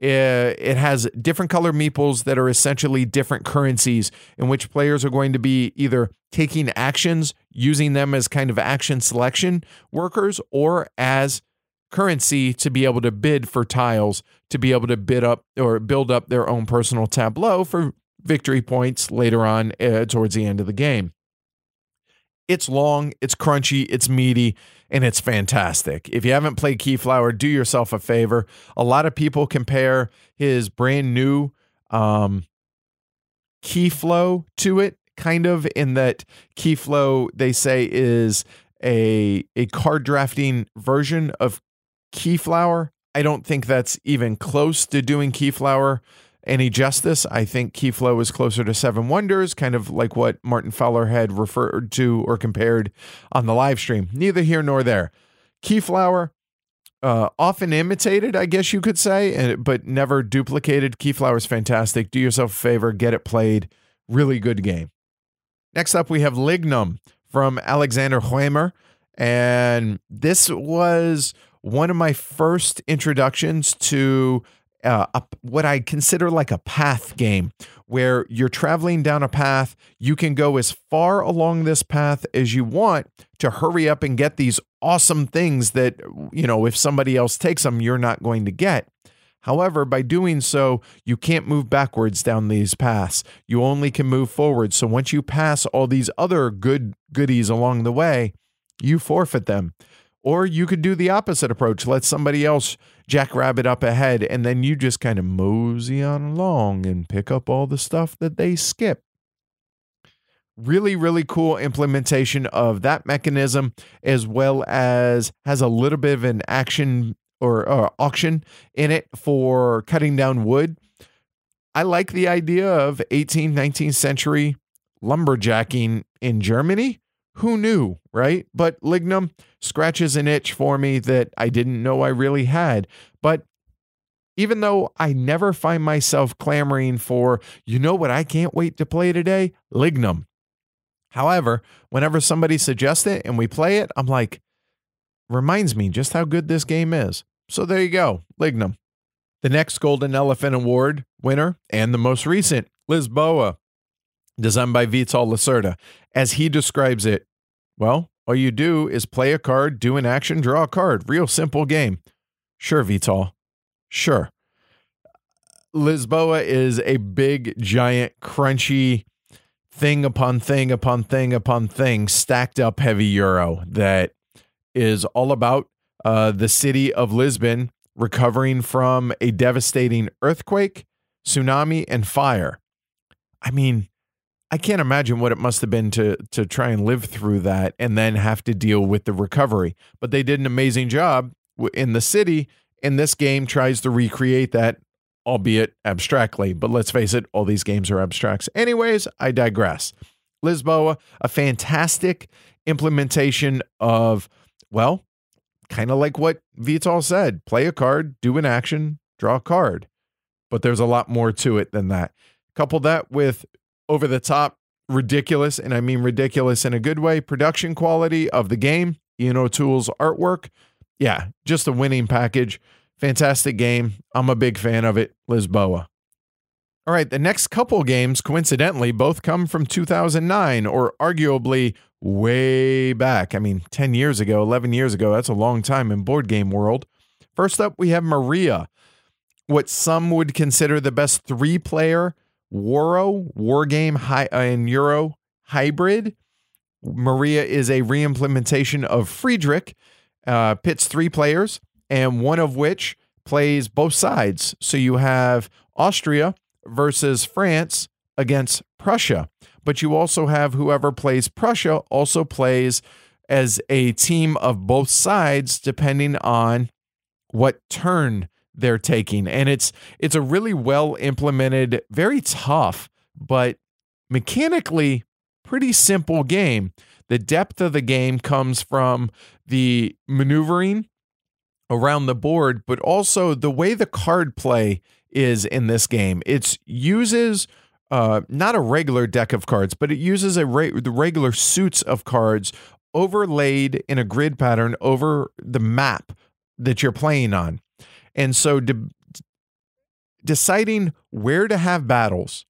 Eh, it has different color meeples that are essentially different currencies in which players are going to be either taking actions, using them as kind of action selection workers, or as currency to be able to bid for tiles, to be able to bid up or build up their own personal tableau for victory points later on uh, towards the end of the game. It's long, it's crunchy, it's meaty, and it's fantastic. If you haven't played Keyflower, do yourself a favor. A lot of people compare his brand new um, Keyflow to it, kind of in that Keyflow, they say, is a, a card drafting version of Keyflower. I don't think that's even close to doing Keyflower any justice. I think Keyflow is closer to Seven Wonders, kind of like what Martin Fowler had referred to or compared on the live stream. Neither here nor there. Keyflower, uh, often imitated, I guess you could say, but never duplicated. Keyflower is fantastic. Do yourself a favor, get it played. Really good game. Next up, we have Lignum from Alexander Huemer. And this was one of my first introductions to uh, a, what I consider like a path game where you're traveling down a path. You can go as far along this path as you want to hurry up and get these awesome things that, you know, if somebody else takes them, you're not going to get. However, by doing so, you can't move backwards down these paths. You only can move forward. So once you pass all these other good goodies along the way, you forfeit them. Or you could do the opposite approach, let somebody else jackrabbit up ahead, and then you just kind of mosey on along and pick up all the stuff that they skip. Really, really cool implementation of that mechanism, as well as has a little bit of an action or, or auction in it for cutting down wood. I like the idea of 18th, 19th century lumberjacking in Germany who knew, right? But Lignum scratches an itch for me that I didn't know I really had. But Even though I never find myself clamoring for, you know what, I can't wait to play today? Lignum. However, whenever somebody suggests it and we play it, I'm like, reminds me just how good this game is. So there you go, Lignum. The next Golden Elephant Award winner and the most recent, Lisboa, designed by Vital Lacerda. As he describes it, well, all you do is play a card, do an action, draw a card. Real simple game. Sure, Vital. Sure. Lisboa is a big, giant, crunchy thing upon thing upon thing upon thing stacked up heavy euro that is all about uh, the city of Lisbon recovering from a devastating earthquake, tsunami, and fire. I mean, I can't imagine what it must have been to to try and live through that and then have to deal with the recovery. But they did an amazing job in the city. And this game tries to recreate that, albeit abstractly. But let's face it, all these games are abstracts. Anyways, I digress. Lisboa, a fantastic implementation of, well, kind of like what Vital said play a card, do an action, draw a card. But there's a lot more to it than that. Couple that with over the top, ridiculous, and I mean ridiculous in a good way, production quality of the game, Ian O'Toole's artwork. Yeah, just a winning package. Fantastic game. I'm a big fan of it. Lisboa. All right, the next couple games, coincidentally, both come from 2009 or arguably way back. I mean, 10 years ago, 11 years ago. That's a long time in board game world. First up, we have Maria, what some would consider the best three player Waro war game hi- uh, and Euro hybrid. Maria is a reimplementation of Friedrich, uh, pits three players, and one of which plays both sides. So you have Austria versus France against Prussia. But you also have whoever plays Prussia also plays as a team of both sides, depending on what turn they're taking. And it's it's a really well implemented very tough but mechanically pretty simple game. The depth of the game comes from the maneuvering around the board but also the way the card play is in this game. It uses uh, not a regular deck of cards but it uses a re- the regular suits of cards overlaid in a grid pattern over the map that you're playing on and so de- deciding where to have battles,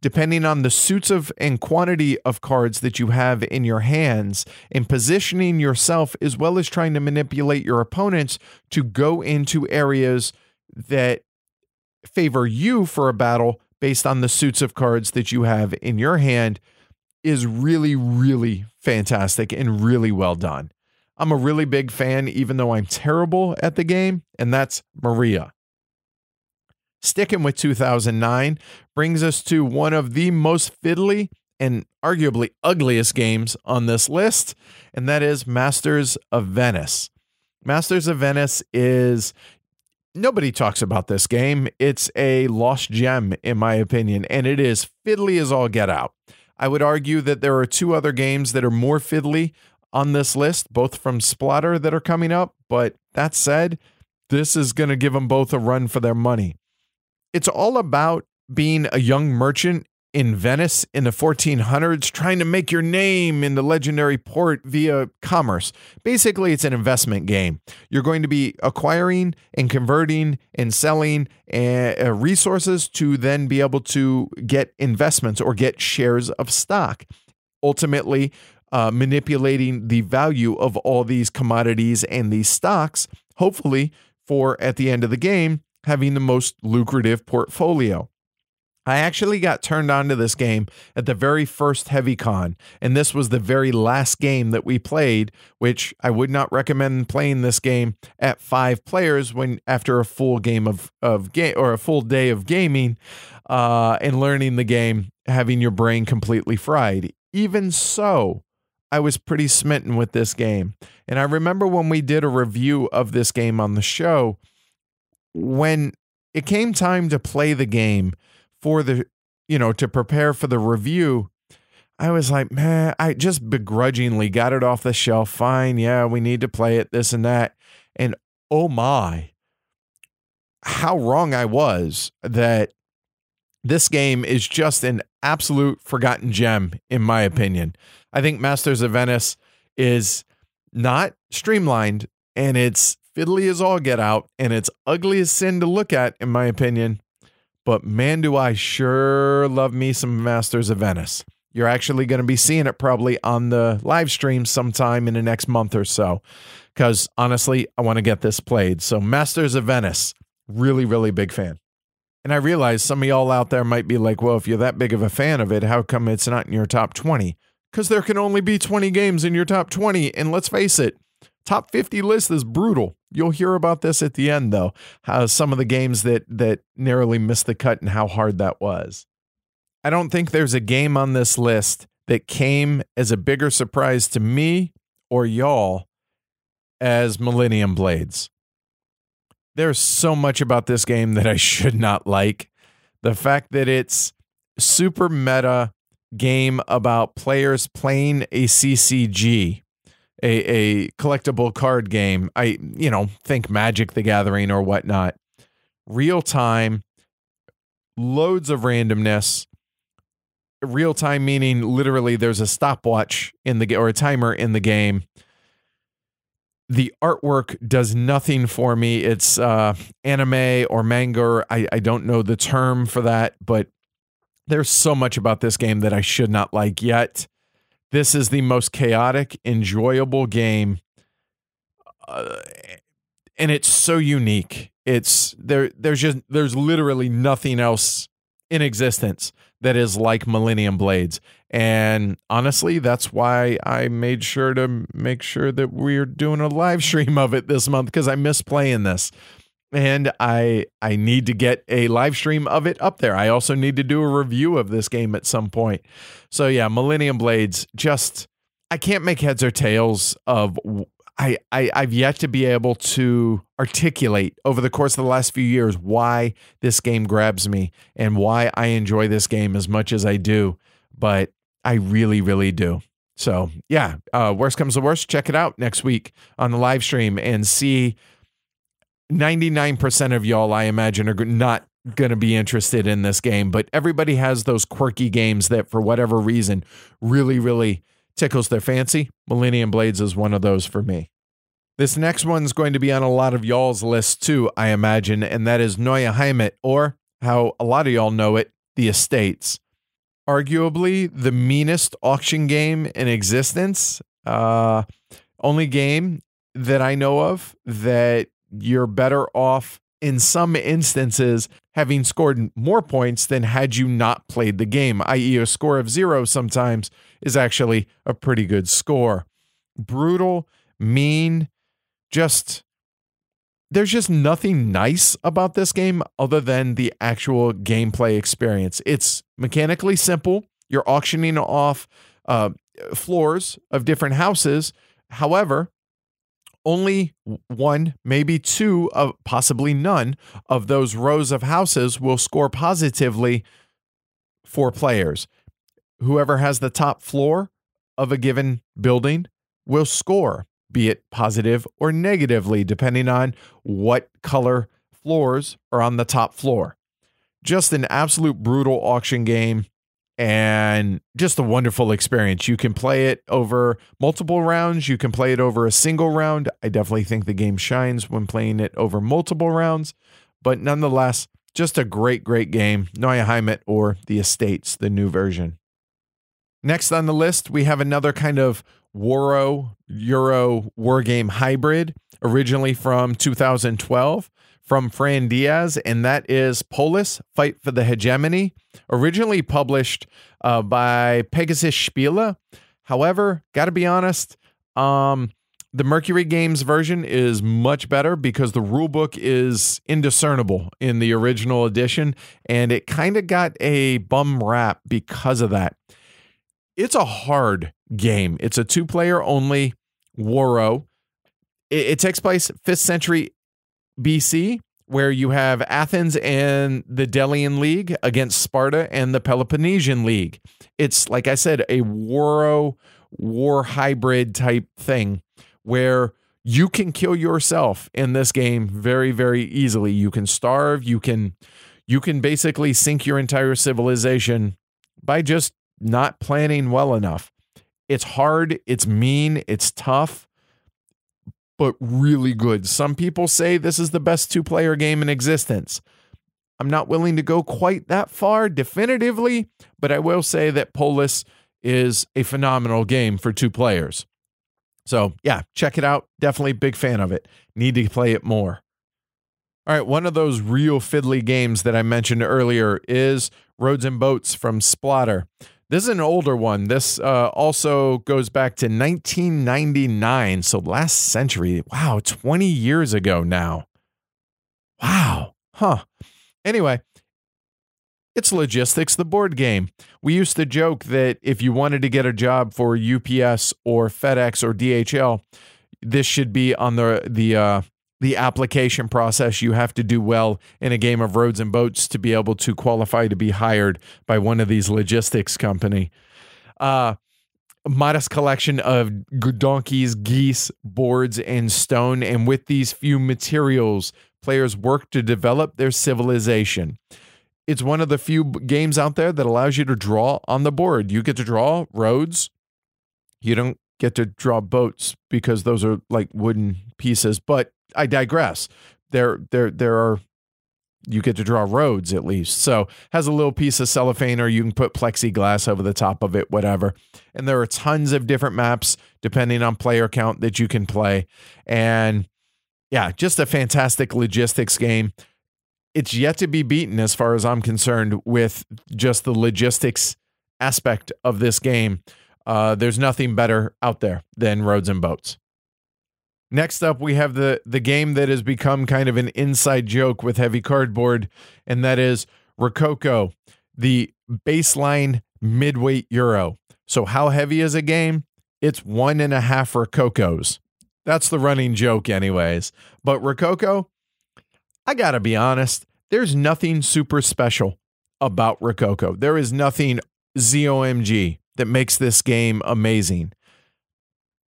depending on the suits of and quantity of cards that you have in your hands, and positioning yourself as well as trying to manipulate your opponents to go into areas that favor you for a battle based on the suits of cards that you have in your hand is really, really fantastic and really well done. I'm a really big fan, even though I'm terrible at the game, and that's Maria. Sticking with 2009 brings us to one of the most fiddly and arguably ugliest games on this list, and that is Masters of Venice. Masters of Venice is nobody talks about this game. It's a lost gem, in my opinion, and it is fiddly as all get out. I would argue that there are two other games that are more fiddly on this list, both from Splotter that are coming up. But that said, this is going to give them both a run for their money. It's all about being a young merchant in Venice in the 1400s, trying to make your name in the legendary port via commerce. Basically, it's an investment game. You're going to be acquiring and converting and selling uh, resources to then be able to get investments or get shares of stock. Ultimately, uh, manipulating the value of all these commodities and these stocks, hopefully, for at the end of the game, having the most lucrative portfolio. I actually got turned on to this game at the very first Heavy Con, and this was the very last game that we played, which I would not recommend playing this game at five players when after a full game of, of game or a full day of gaming uh, and learning the game, having your brain completely fried. Even so, I was pretty smitten with this game. And I remember when we did a review of this game on the show, when it came time to play the game for the, you know, to prepare for the review, I was like, man, I just begrudgingly got it off the shelf. Fine. Yeah, we need to play it, this and that. And oh my, how wrong I was that this game is just an absolute forgotten gem, in my opinion. I think Masters of Venice is not streamlined and it's fiddly as all get out and it's ugly as sin to look at, in my opinion. But man, do I sure love me some Masters of Venice. You're actually going to be seeing it probably on the live stream sometime in the next month or so. Because honestly, I want to get this played. So, Masters of Venice, really, really big fan. And I realize some of y'all out there might be like, well, if you're that big of a fan of it, how come it's not in your top 20? Because there can only be 20 games in your top 20. And let's face it, top 50 list is brutal. You'll hear about this at the end, though, how some of the games that that narrowly missed the cut and how hard that was. I don't think there's a game on this list that came as a bigger surprise to me or y'all as Millennium Blades. There's so much about this game that I should not like. The fact that it's super meta game about players playing a CCG, a, a collectible card game. I, you know, think Magic the Gathering or whatnot. Real time, loads of randomness. Real time meaning literally there's a stopwatch in the or a timer in the game the artwork does nothing for me. It's uh, anime or manga. I, I don't know the term for that, but there's so much about this game that I should not like yet. This is the most chaotic, enjoyable game. Uh, and it's so unique. It's there there's just there's literally nothing else in existence that is like Millennium Blades. And honestly, that's why I made sure to make sure that we're doing a live stream of it this month because I miss playing this. And I I need to get a live stream of it up there. I also need to do a review of this game at some point. So yeah, Millennium Blades just I can't make heads or tails of I, I I've yet to be able to articulate over the course of the last few years why this game grabs me and why I enjoy this game as much as I do. But I really, really do. So yeah, uh, worst comes to worst, check it out next week on the live stream and see. 99% of y'all, I imagine, are not going to be interested in this game, but everybody has those quirky games that, for whatever reason, really, really tickles their fancy. Millennium Blades is one of those for me. This next one's going to be on a lot of y'all's list too, I imagine, and that is Neue Heimat, or how a lot of y'all know it, The Estates. Arguably the meanest auction game in existence. Uh, only game that I know of that you're better off in some instances having scored more points than had you not played the game, i.e., a score of zero sometimes is actually a pretty good score. Brutal, mean, just there's just nothing nice about this game other than the actual gameplay experience. It's mechanically simple. You're auctioning off uh, floors of different houses. However, only one, maybe two, of possibly none of those rows of houses will score positively for players. Whoever has the top floor of a given building will score be it positive or negatively, depending on what color floors are on the top floor. Just an absolute brutal auction game and just a wonderful experience. You can play it over multiple rounds, you can play it over a single round. I definitely think the game shines when playing it over multiple rounds, but nonetheless, just a great, great game. Neue Heimat or The Estates, the new version. Next on the list, we have another kind of Waro Euro war game hybrid, originally from 2012 from Fran Diaz, and that is Polis Fight for the Hegemony, originally published uh, by Pegasus Spiele. However, got to be honest, um, the Mercury Games version is much better because the rulebook is indiscernible in the original edition, and it kind of got a bum rap because of that. It's a hard game. It's a two player only Waro. It, it takes place 5th century BC, where you have Athens and the Delian League against Sparta and the Peloponnesian League. It's, like I said, a Waro war hybrid type thing where you can kill yourself in this game very very easily you can starve you can you can basically sink your entire civilization by just not planning well enough it's hard it's mean it's tough but really good some people say this is the best two player game in existence i'm not willing to go quite that far definitively but i will say that polis is a phenomenal game for two players so, yeah, check it out. Definitely big fan of it. Need to play it more. All right, one of those real fiddly games that I mentioned earlier is Roads and Boats from Splotter. This is an older one. This uh, also goes back to 1999, so last century. Wow, 20 years ago now. Wow. Huh. Anyway, it's Logistics, the board game. We used to joke that if you wanted to get a job for UPS or FedEx or DHL, this should be on the the uh, the application process. You have to do well in a game of roads and boats to be able to qualify to be hired by one of these logistics company. Uh, modest collection of donkeys, geese, boards, and stone, and with these few materials, players work to develop their civilization it's one of the few games out there that allows you to draw on the board. You get to draw roads. You don't get to draw boats because those are like wooden pieces. But I digress. There, there, there are. You get to draw roads at least. So has a little piece of cellophane, or you can put plexiglass over the top of it, whatever. And there are tons of different maps depending on player count that you can play. And yeah, just a fantastic logistics game it's yet to be beaten as far as I'm concerned with just the logistics aspect of this game. Uh, there's nothing better out there than Roads and Boats. Next up, we have the the game that has become kind of an inside joke with heavy cardboard, and that is Rococo, the baseline midweight euro. So, how heavy is a game? It's one and a half Rococos. That's the running joke, anyways. But Rococo, I gotta be honest, there's nothing super special about Rococo. There is nothing ZOMG that makes this game amazing.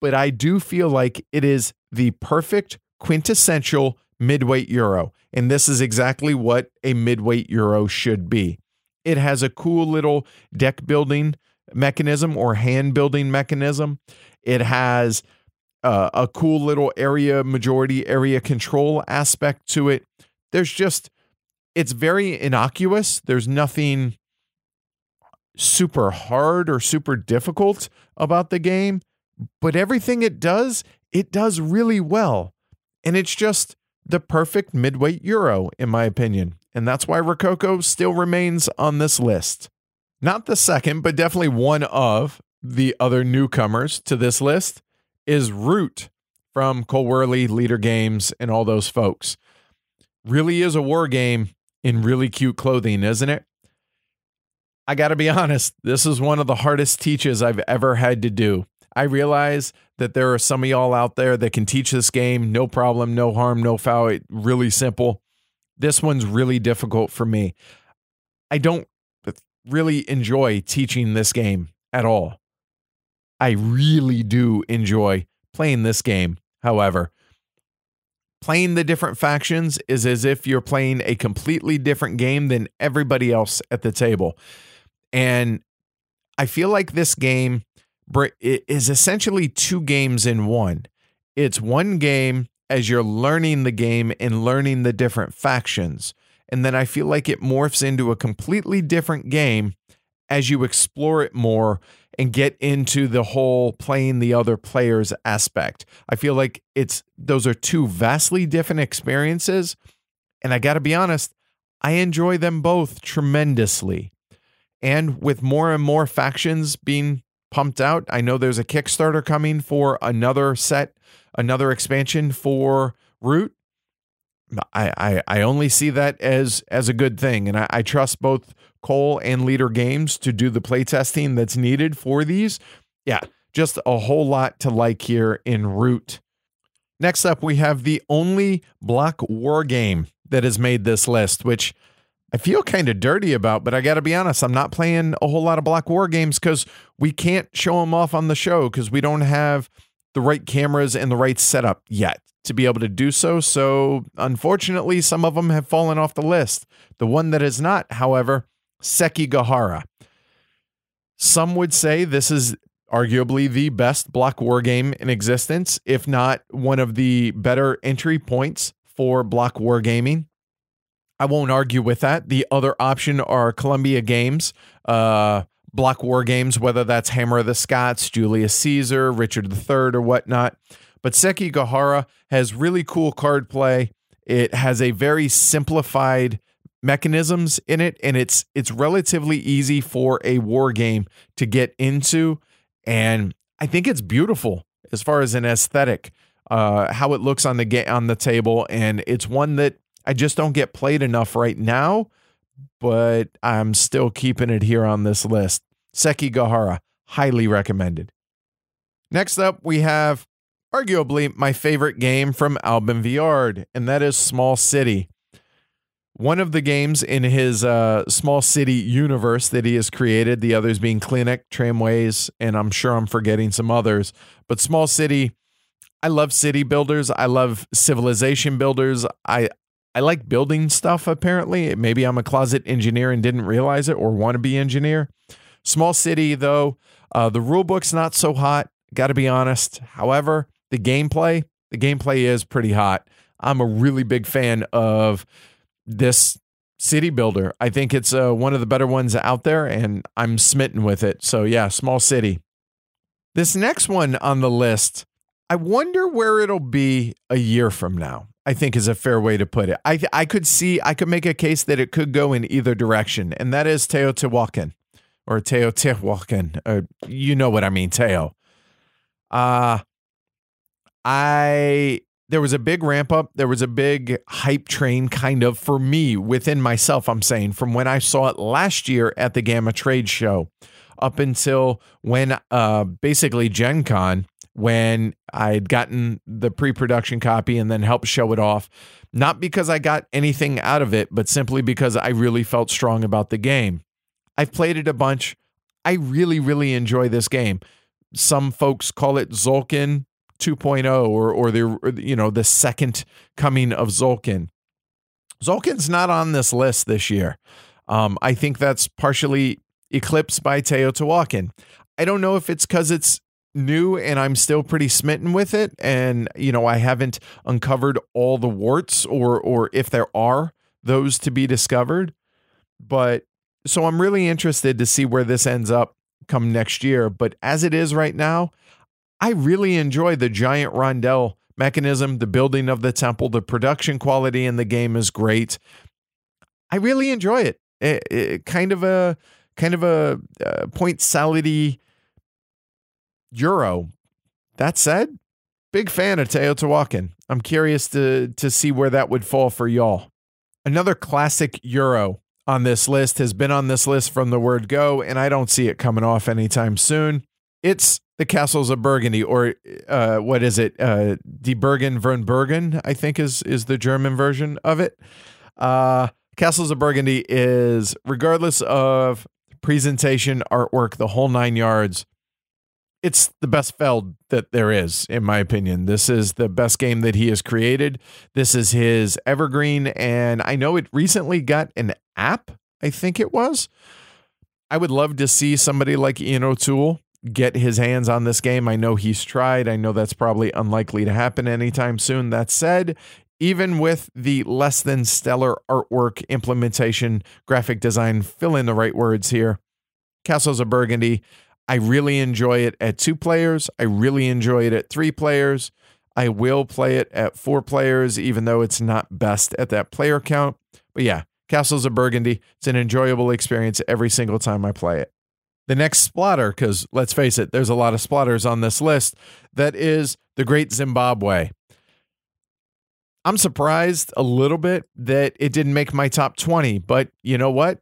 But I do feel like it is the perfect quintessential midweight Euro. And this is exactly what a midweight Euro should be. It has a cool little deck building mechanism or hand building mechanism. It has uh, a cool little area majority area control aspect to it. There's just it's very innocuous. There's nothing super hard or super difficult about the game, but everything it does, it does really well. And it's just the perfect midweight Euro, in my opinion. And that's why Rococo still remains on this list. Not the second, but definitely one of the other newcomers to this list is Root from Cole Wehrle, Leder Games, and all those folks. Really is a war game in really cute clothing, isn't it? I got to be honest, this is one of the hardest teaches I've ever had to do. I realize that there are some of y'all out there that can teach this game, no problem, no harm, no foul, it, really simple. This one's really difficult for me. I don't really enjoy teaching this game at all. I really do enjoy playing this game, however playing the different factions is as if you're playing a completely different game than everybody else at the table. And I feel like this game is essentially two games in one. It's one game as you're learning the game and learning the different factions. And then I feel like it morphs into a completely different game as you explore it more and get into the whole playing the other players aspect. I feel like it's those are two vastly different experiences. And I got to be honest, I enjoy them both tremendously. And with more and more factions being pumped out, I know there's a Kickstarter coming for another set, another expansion for Root. I, I, I only see that as as a good thing, and I, I trust both Cole and Leder Games to do the playtesting that's needed for these. Yeah, just a whole lot to like here in Root. Next up, we have the only block war game that has made this list, which I feel kind of dirty about, but I got to be honest, I'm not playing a whole lot of block war games because we can't show them off on the show because we don't have the right cameras and the right setup yet to be able to do so. So, unfortunately, some of them have fallen off the list. The one that is not, however, Sekigahara. Some would say this is arguably the best block war game in existence, if not one of the better entry points for block wargaming. I won't argue with that. The other option are Columbia Games, uh, block war games, whether that's Hammer of the Scots, Julius Caesar, Richard III, or whatnot. But Sekigahara has really cool card play. It has a very simplified mechanisms in it, and it's it's relatively easy for a war game to get into. And I think it's beautiful as far as an aesthetic, uh, how it looks on the ga- on the table, and it's one that I just don't get played enough right now. But I'm still keeping it here on this list. Sekigahara, highly recommended. Next up, we have arguably my favorite game from Alban Viard, and that is Small City. One of the games in his uh, Small City universe that he has created, the others being Clinic, Tramways, and I'm sure I'm forgetting some others. But Small City, I love city builders. I love civilization builders. I I like building stuff apparently. Maybe I'm a closet engineer and didn't realize it or want to be engineer. Small city though, uh, the rule book's not so hot, got to be honest. However, the gameplay, the gameplay is pretty hot. I'm a really big fan of this city builder. I think it's uh, one of the better ones out there, and I'm smitten with it. So, yeah, small city. This next one on the list, I wonder where it'll be a year from now. I think is a fair way to put it. I I could see I could make a case that it could go in either direction, and that is Teotihuacan or Teotihuacan. Uh, you know what I mean, Teo. Uh I there was a big ramp up. There was a big hype train, kind of for me within myself. I'm saying from when I saw it last year at the GAMA Trade Show up until when uh, basically Gen Con, when I'd gotten the pre production copy and then helped show it off. Not because I got anything out of it, but simply because I really felt strong about the game. I've played it a bunch. I really, really enjoy this game. Some folks call it Tzolk'in. 2.0 or or the you know the second coming of Tzolk'in. Tzolk'in's not on this list this year. Um, I think that's partially eclipsed by Teotihuacan. I don't know if it's because it's new and I'm still pretty smitten with it, and you know I haven't uncovered all the warts or or if there are those to be discovered. But so I'm really interested to see where this ends up come next year. But as it is right now, I really enjoy the giant rondel mechanism, the building of the temple, the production quality in the game is great. I really enjoy it. it, it kind of a kind of a uh, point salady euro. That said, big fan of Teotihuacan. I'm curious to to see where that would fall for y'all. Another classic euro on this list has been on this list from the word go, and I don't see it coming off anytime soon. It's the castles of Burgundy, or uh, what is it? Uh, Die Burgen von Burgen, I think is is the German version of it. Uh, castles of Burgundy is, regardless of presentation, artwork, the whole nine yards. It's the best Feld that there is, in my opinion. This is the best game that he has created. This is his evergreen, and I know it recently got an app. I think it was. I would love to see somebody like Ian O'Toole get his hands on this game. I know he's tried. I know that's probably unlikely to happen anytime soon. That said, even with the less than stellar artwork, implementation, graphic design, fill in the right words here. Castles of Burgundy, I really enjoy it at two players. I really enjoy it at three players. I will play it at four players, even though it's not best at that player count. But yeah, Castles of Burgundy, it's an enjoyable experience every single time I play it the next Splotter, because let's face it, there's a lot of Splotters on this list, that is the Great Zimbabwe. I'm surprised a little bit that it didn't make my top 20, but you know what?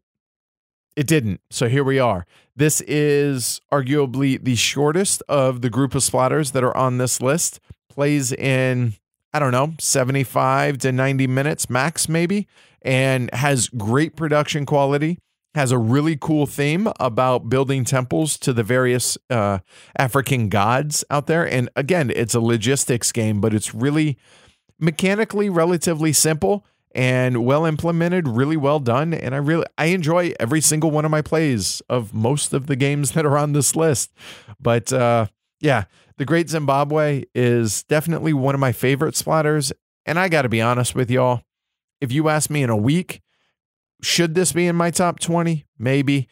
It didn't. So here we are. This is arguably the shortest of the group of Splotters that are on this list. Plays in, I don't know, 75 to 90 minutes max, maybe, and has great production quality has a really cool theme about building temples to the various uh, African gods out there. And again, it's a logistics game, but it's really mechanically relatively simple and well implemented, really well done. And I really I enjoy every single one of my plays of most of the games that are on this list. But uh, yeah, The Great Zimbabwe is definitely one of my favorite Splotters. And I got to be honest with y'all, if you ask me in a week, should this be in my top 20? Maybe.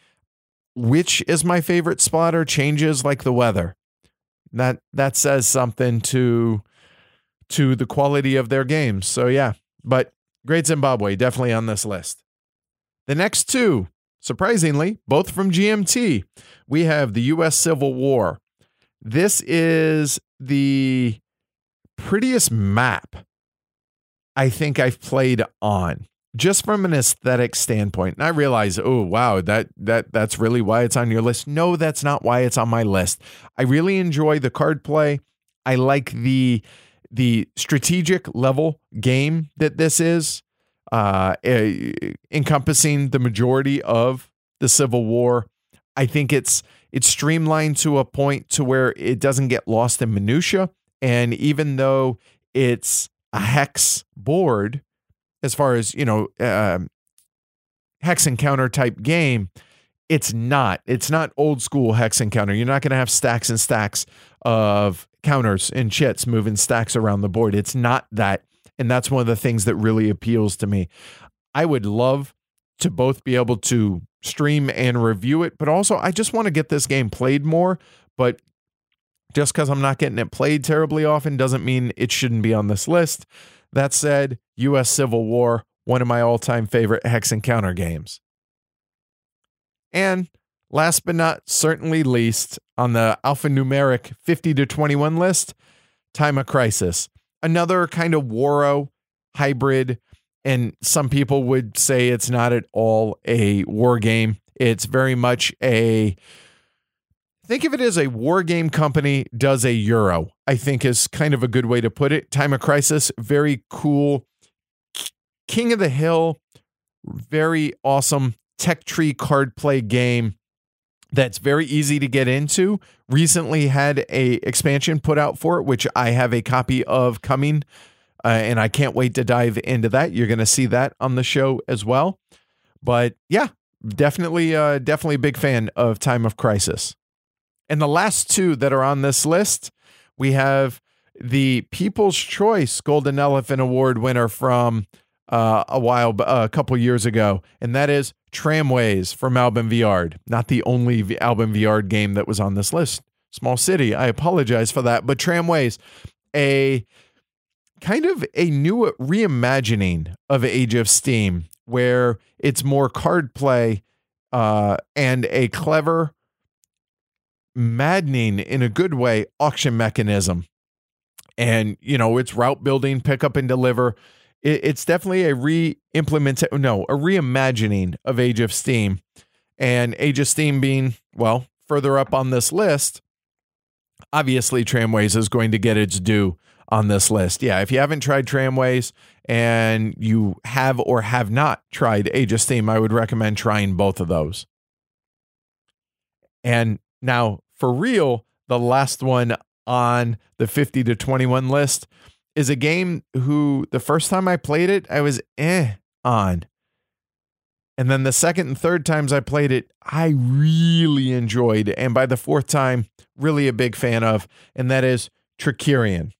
Which is my favorite Splotter changes like the weather. That that says something to to the quality of their games. So yeah, but Great Zimbabwe definitely on this list. The next two, surprisingly, both from GMT. We have the US Civil War. This is the prettiest map I think I've played on just from an aesthetic standpoint. And I realize, oh wow, that that that's really why it's on your list. No, that's not why it's on my list. I really enjoy the card play. I like the the strategic level game that this is, uh, encompassing the majority of the Civil War. I think it's it's streamlined to a point to where it doesn't get lost in minutia. And even though it's a hex board, as far as you know, uh, hex encounter type game, it's not. It's not old school hex encounter. You're not going to have stacks and stacks of counters and chits moving stacks around the board. It's not that. And that's one of the things that really appeals to me. I would love to both be able to stream and review it, but also I just want to get this game played more. But just because I'm not getting it played terribly often doesn't mean it shouldn't be on this list. That said, US Civil War, one of my all time favorite hex encounter games. And last but not certainly least, on the alphanumeric 50 to 21 list, Time of Crisis. Another kind of Waro hybrid. And some people would say it's not at all a war game. It's very much a think of it as a war game company does a euro i think is kind of a good way to put it time of crisis very cool king of the hill very awesome tech tree card play game that's very easy to get into. Recently had a expansion put out for it, which I have a copy of coming, uh, and I can't wait to dive into that. You're going to see that on the show as well. But yeah, definitely, uh, definitely a big fan of Time of Crisis. And the last two that are on this list, we have the People's Choice Golden Elephant Award winner from uh, a while, uh, a couple years ago, and that is Tramways from Alban Viard. Not the only Alban Viard game that was on this list. Small City. I apologize for that, but Tramways, a kind of a new reimagining of Age of Steam, where it's more card play uh, and a clever, maddening in a good way auction mechanism. And you know, it's route building, pick up and deliver it, it's definitely a re-implementation, no, a reimagining of Age of Steam, and Age of Steam being well further up on this list. Obviously, Tramways is going to get its due on this list. Yeah, if you haven't tried Tramways and you have or have not tried Age of Steam, I would recommend trying both of those. And now, for real, the last one on the 50 to 21 list is a game who the first time I played it, I was eh on. And then the second and third times I played it, I really enjoyed. And by the fourth time, really a big fan of, and that is Trickerion.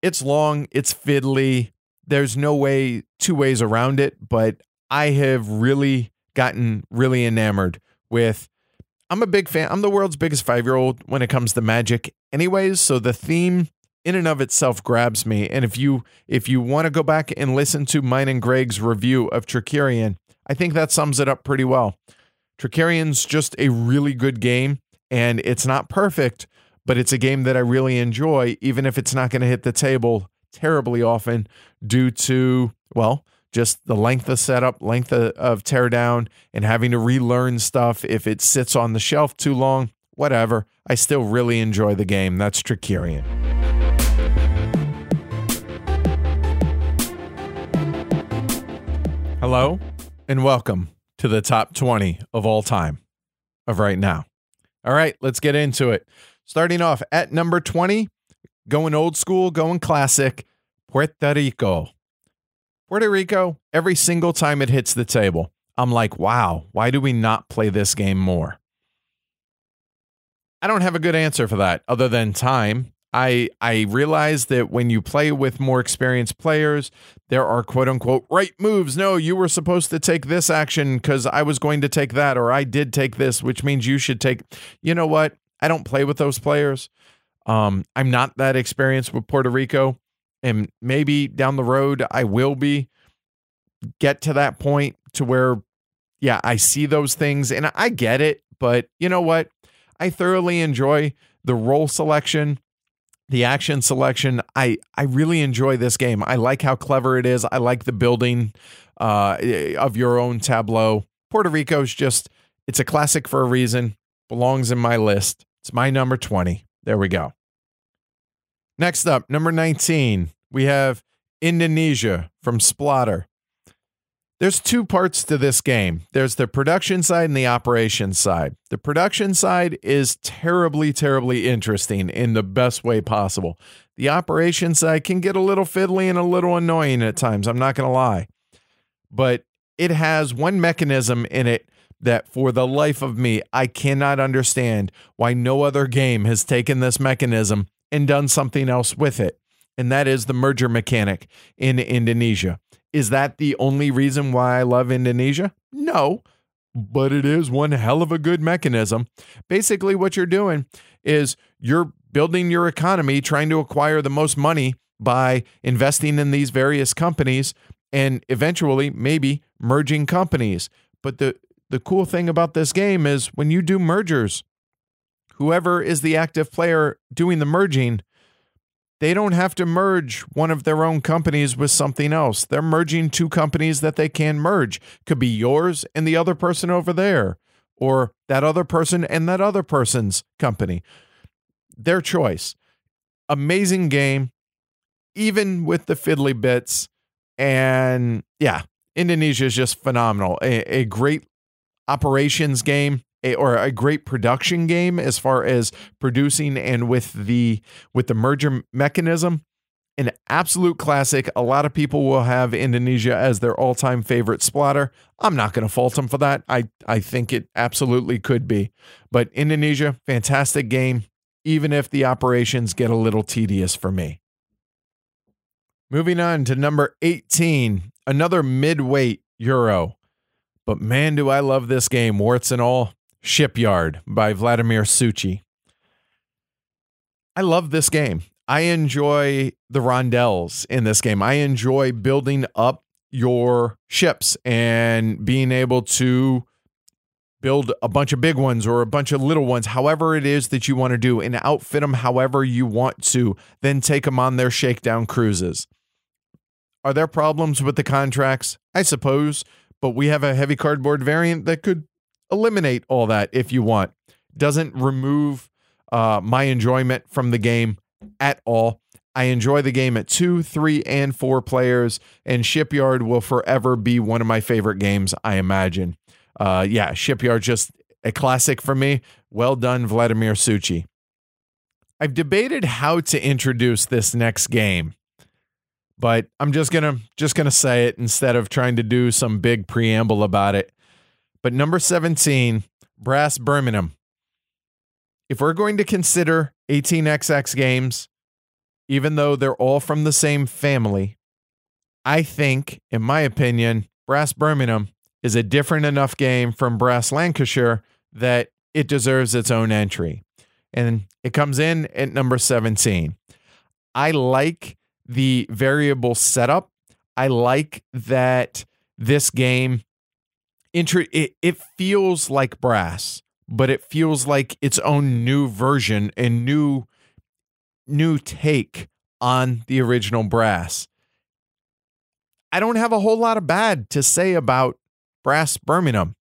It's long, it's fiddly. There's no way, two ways around it, but I have really gotten really enamored with. I'm a big fan. I'm the world's biggest five year old when it comes to magic, anyways. So the theme in and of itself grabs me. And if you if you want to go back and listen to mine and Greg's review of Trickerion, I think that sums it up pretty well. Trickerion's just a really good game, and it's not perfect, but it's a game that I really enjoy, even if it's not going to hit the table terribly often due to well just the length of setup, length of, of teardown, and having to relearn stuff if it sits on the shelf too long. Whatever. I still really enjoy the game. That's Trickerion. Hello? and welcome to the top 20 of all time of right now. All right, let's get into it. Starting off at number 20, going old school, going classic, Puerto Rico. Puerto Rico, every single time it hits the table, I'm like, wow, why do we not play this game more? I don't have a good answer for that other than time. I I realize that when you play with more experienced players, there are quote unquote right moves. No, you were supposed to take this action because I was going to take that, or I did take this, which means you should take. You know what? I don't play with those players. Um, I'm not that experienced with Puerto Rico, and maybe down the road I will be. Get to that point to where, yeah, I see those things and I get it, but you know what? I thoroughly enjoy the role selection the action selection. I i really enjoy this game. I like how clever it is. I like the building uh, of your own tableau. Puerto rico's just it's a classic for a reason. Belongs in my list. It's my number 20 there we go. Next up number 19 we have indonesia from Splotter there's two parts to this game there's the production side and the operations side. The production side is terribly, terribly interesting in the best way possible. The operations side can get a little fiddly and a little annoying at times, I'm not going to lie. But it has one mechanism in it that for the life of me, I cannot understand why no other game has taken this mechanism and done something else with it. And that is the merger mechanic in Indonesia. Is that the only reason why I love Indonesia? No, but it is one hell of a good mechanism. Basically, what you're doing is you're building your economy, trying to acquire the most money by investing in these various companies and eventually maybe merging companies. But the the cool thing about this game is when you do mergers, whoever is the active player doing the merging they don't have to merge one of their own companies with something else. They're merging two companies that they can merge. Could be yours and the other person over there, or that other person and that other person's company. Their choice. Amazing game, even with the fiddly bits. And yeah, Indonesia is just phenomenal. A, a great operations game a, or a great production game as far as producing and with the with the merger mechanism an absolute classic. A lot of people will have Indonesia as their all-time favorite Splotter. I'm not going to fault them for that. I I think it absolutely could be. But Indonesia, fantastic game, even if the operations get a little tedious for me. Moving on to number 18, another mid-weight Euro. But man, do I love this game, warts and all. Shipyard by Vladimir Suchý. I love this game. I enjoy the rondels in this game. I enjoy building up your ships and being able to build a bunch of big ones or a bunch of little ones, however it is that you want to do, and outfit them however you want to, then take them on their shakedown cruises. Are there problems with the contracts? I suppose, but we have a heavy cardboard variant that could eliminate all that if you want. Doesn't remove uh, my enjoyment from the game at all. I enjoy the game at two, three, and four players, and Shipyard will forever be one of my favorite games, I imagine. Uh, yeah, Shipyard just a classic for me. Well done, Vladimir Suchý. I've debated how to introduce this next game, but I'm just gonna just gonna say it instead of trying to do some big preamble about it. But number 17, Brass Birmingham. If we're going to consider 18xx games, even though they're all from the same family, I think, in my opinion, Brass Birmingham is a different enough game from Brass Lancashire that it deserves its own entry. And it comes in at number 17. I like the variable setup. I like that this game it, it feels like brass but it feels like its own new version and new new take on the original brass. I don't have a whole lot of bad to say about brass birmingham.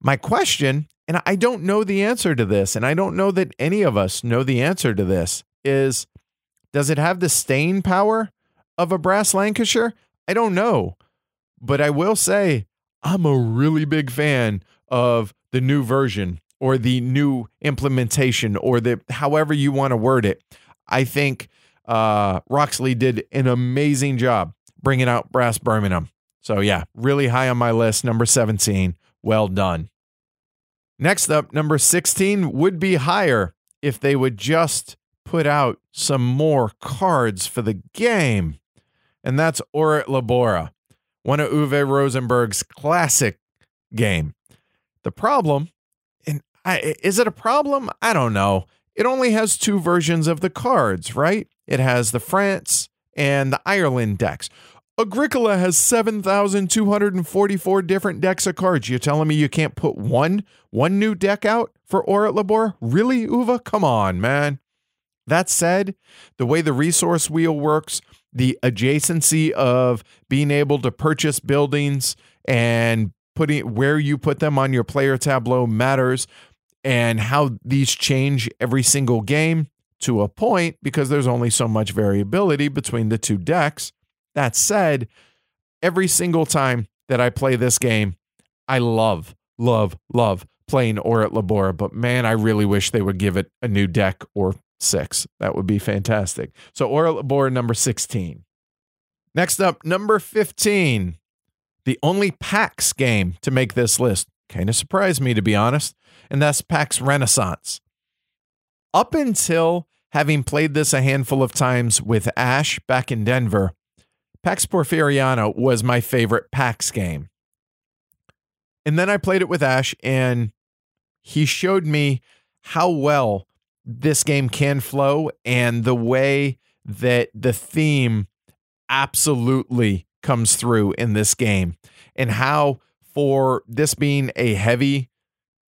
My question and i don't know the answer to this and i don't know that any of us know the answer to this is does it have the staying power of a brass lancashire? I don't know but i will say I'm a really big fan of the new version or the new implementation or the however you want to word it. I think uh, Roxley did an amazing job bringing out Brass Birmingham. So yeah, really high on my list. Number 17. Well done. Next up, number 16 would be higher if they would just put out some more cards for the game. And that's Ora et Labora, one of Uwe Rosenberg's classic game. The problem, and I, is it a problem? I don't know. It only has two versions of the cards, right? It has the France and the Ireland decks. Agricola has 7,244 different decks of cards. You're telling me you can't put one one new deck out for Ora Labor? Really, Uwe? Come on, man. That said, the way the resource wheel works, the adjacency of being able to purchase buildings and putting where you put them on your player tableau matters and how these change every single game to a point because there's only so much variability between the two decks. That said, every single time that I play this game, I love, love, love playing Ora et Labora, but man, I really wish they would give it a new deck or six. That would be fantastic. So Ora et Labora number 16. Next up, number 15. The only PAX game to make this list. Kind of surprised me, to be honest. And that's PAX Renaissance. Up until having played this a handful of times with Ash back in Denver, Pax Porfiriana was my favorite PAX game. And then I played it with Ash, and he showed me how well this game can flow and the way that the theme absolutely comes through in this game, and how, for this being a heavy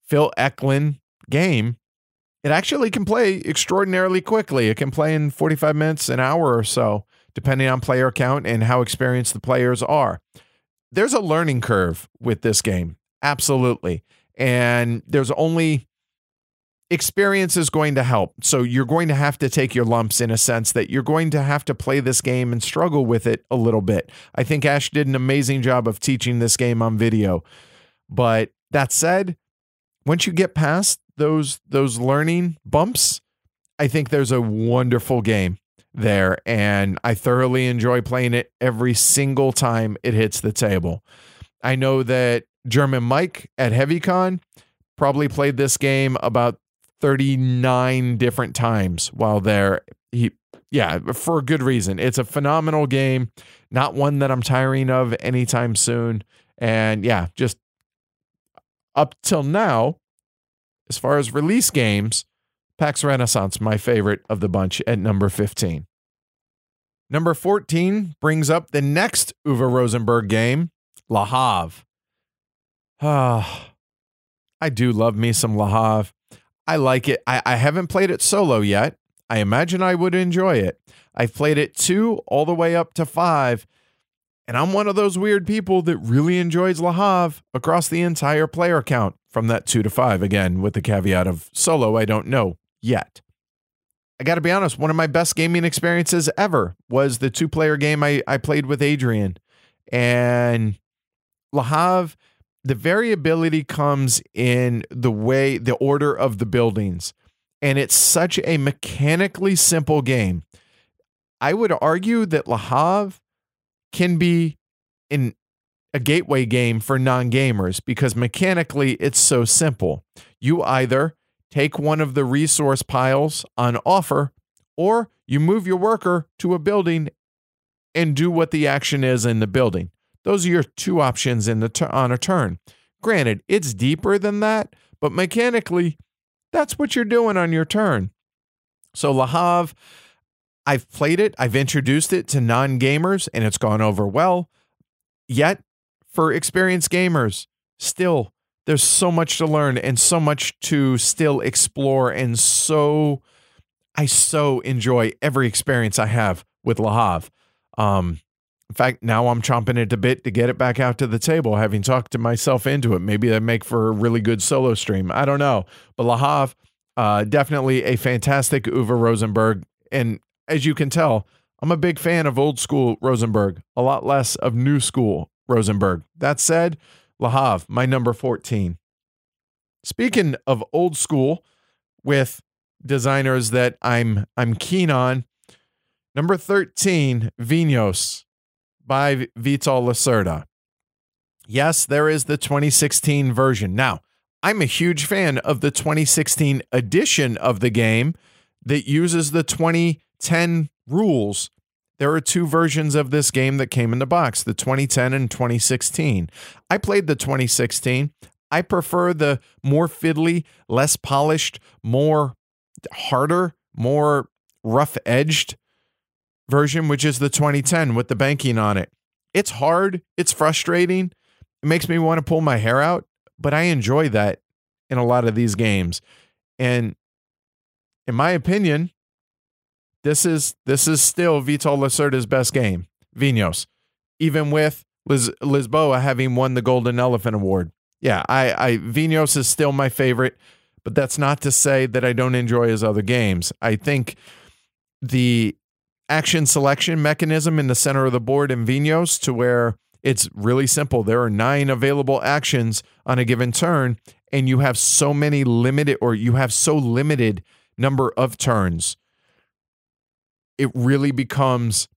Phil Eklund game, it actually can play extraordinarily quickly. It can play in 45 minutes, an hour or so depending on player count and how experienced the players are. There's a learning curve with this game, absolutely. And there's only experience is going to help. So you're going to have to take your lumps in a sense that you're going to have to play this game and struggle with it a little bit. I think Ash did an amazing job of teaching this game on video. But that said, once you get past those those learning bumps, I think there's a wonderful game there, and I thoroughly enjoy playing it every single time it hits the table. I know that German Mike at HeavyCon probably played this game about 39 different times while there. He, yeah, for a good reason. It's a phenomenal game, not one that I'm tiring of anytime soon. And yeah, just up till now, as far as release games, PAX Renaissance, my favorite of the bunch at number 15. Number 14 brings up the next Uwe Rosenberg game, Le Havre. Ah, I do love me some Le Havre. I like it. I, I haven't played it solo yet. I imagine I would enjoy it. I've played it two all the way up to five. And I'm one of those weird people that really enjoys Le Havre across the entire player count from that two to five. Again, with the caveat of solo, I don't know yet. I got to be honest, one of my best gaming experiences ever was the two player game I, I played with Adrian. And Le Havre, the variability comes in the way, the order of the buildings. And it's such a mechanically simple game. I would argue that Le Havre can be in a gateway game for non gamers because mechanically it's so simple. You either take one of the resource piles on offer, or you move your worker to a building and do what the action is in the building. Those are your two options in the on a turn. Granted, it's deeper than that, but mechanically, that's what you're doing on your turn. So Le Havre, I've played it, I've introduced it to non gamers, and it's gone over well. Yet, for experienced gamers, still there's so much to learn and so much to still explore and so I so enjoy every experience I have with Le Havre. Um, in fact, now I'm chomping it a bit to get it back out to the table, having talked to myself into it. Maybe that make for a really good solo stream. I don't know. But Le Havre, uh, definitely a fantastic Uwe Rosenberg. And as you can tell, I'm a big fan of old school Rosenberg, a lot less of new school Rosenberg. That said, Le Havre, my number 14. Speaking of old school with designers that I'm I'm keen on, number 13, Vinhos by Vital Lacerda. Yes, there is the 2016 version. Now, I'm a huge fan of the 2016 edition of the game that uses the 2010 rules. There are two versions of this game that came in the box the 2010 and 2016. I played the 2016. I prefer the more fiddly, less polished, more harder, more rough edged version, which is the 2010 with the banking on it. It's hard, it's frustrating, it makes me want to pull my hair out, but I enjoy that in a lot of these games. And in my opinion, this is this is still Vital Lacerda's best game, Vinhos, even with Liz, Lisboa having won the Golden Elephant Award. Yeah, I, I Vinhos is still my favorite, but that's not to say that I don't enjoy his other games. I think the action selection mechanism in the center of the board in Vinhos to where it's really simple. There are nine available actions on a given turn, and you have so many limited, or you have so limited number of turns. It really becomes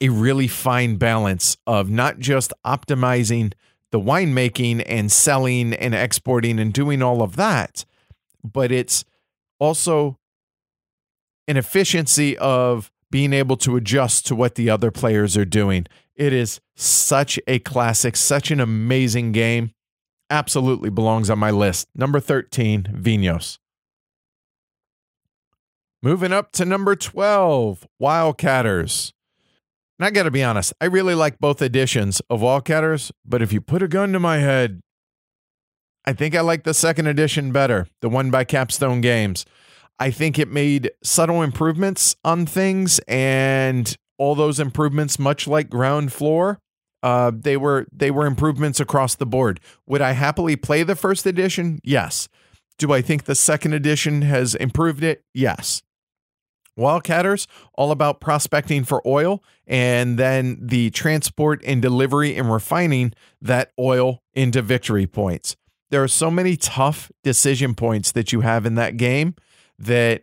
a really fine balance of not just optimizing the winemaking and selling and exporting and doing all of that, but it's also an efficiency of being able to adjust to what the other players are doing. It is such a classic, such an amazing game. Absolutely belongs on my list. Number 13, Vinhos. Moving up to number 12, Wildcatters. And I got to be honest, I really like both editions of Wildcatters, but if you put a gun to my head, I think I like the second edition better, the one by Capstone Games. I think it made subtle improvements on things, and all those improvements, much like Ground Floor, uh, they were they were improvements across the board. Would I happily play the first edition? Yes. Do I think the second edition has improved it? Yes. Wildcatters, all about prospecting for oil and then the transport and delivery and refining that oil into victory points. There are so many tough decision points that you have in that game that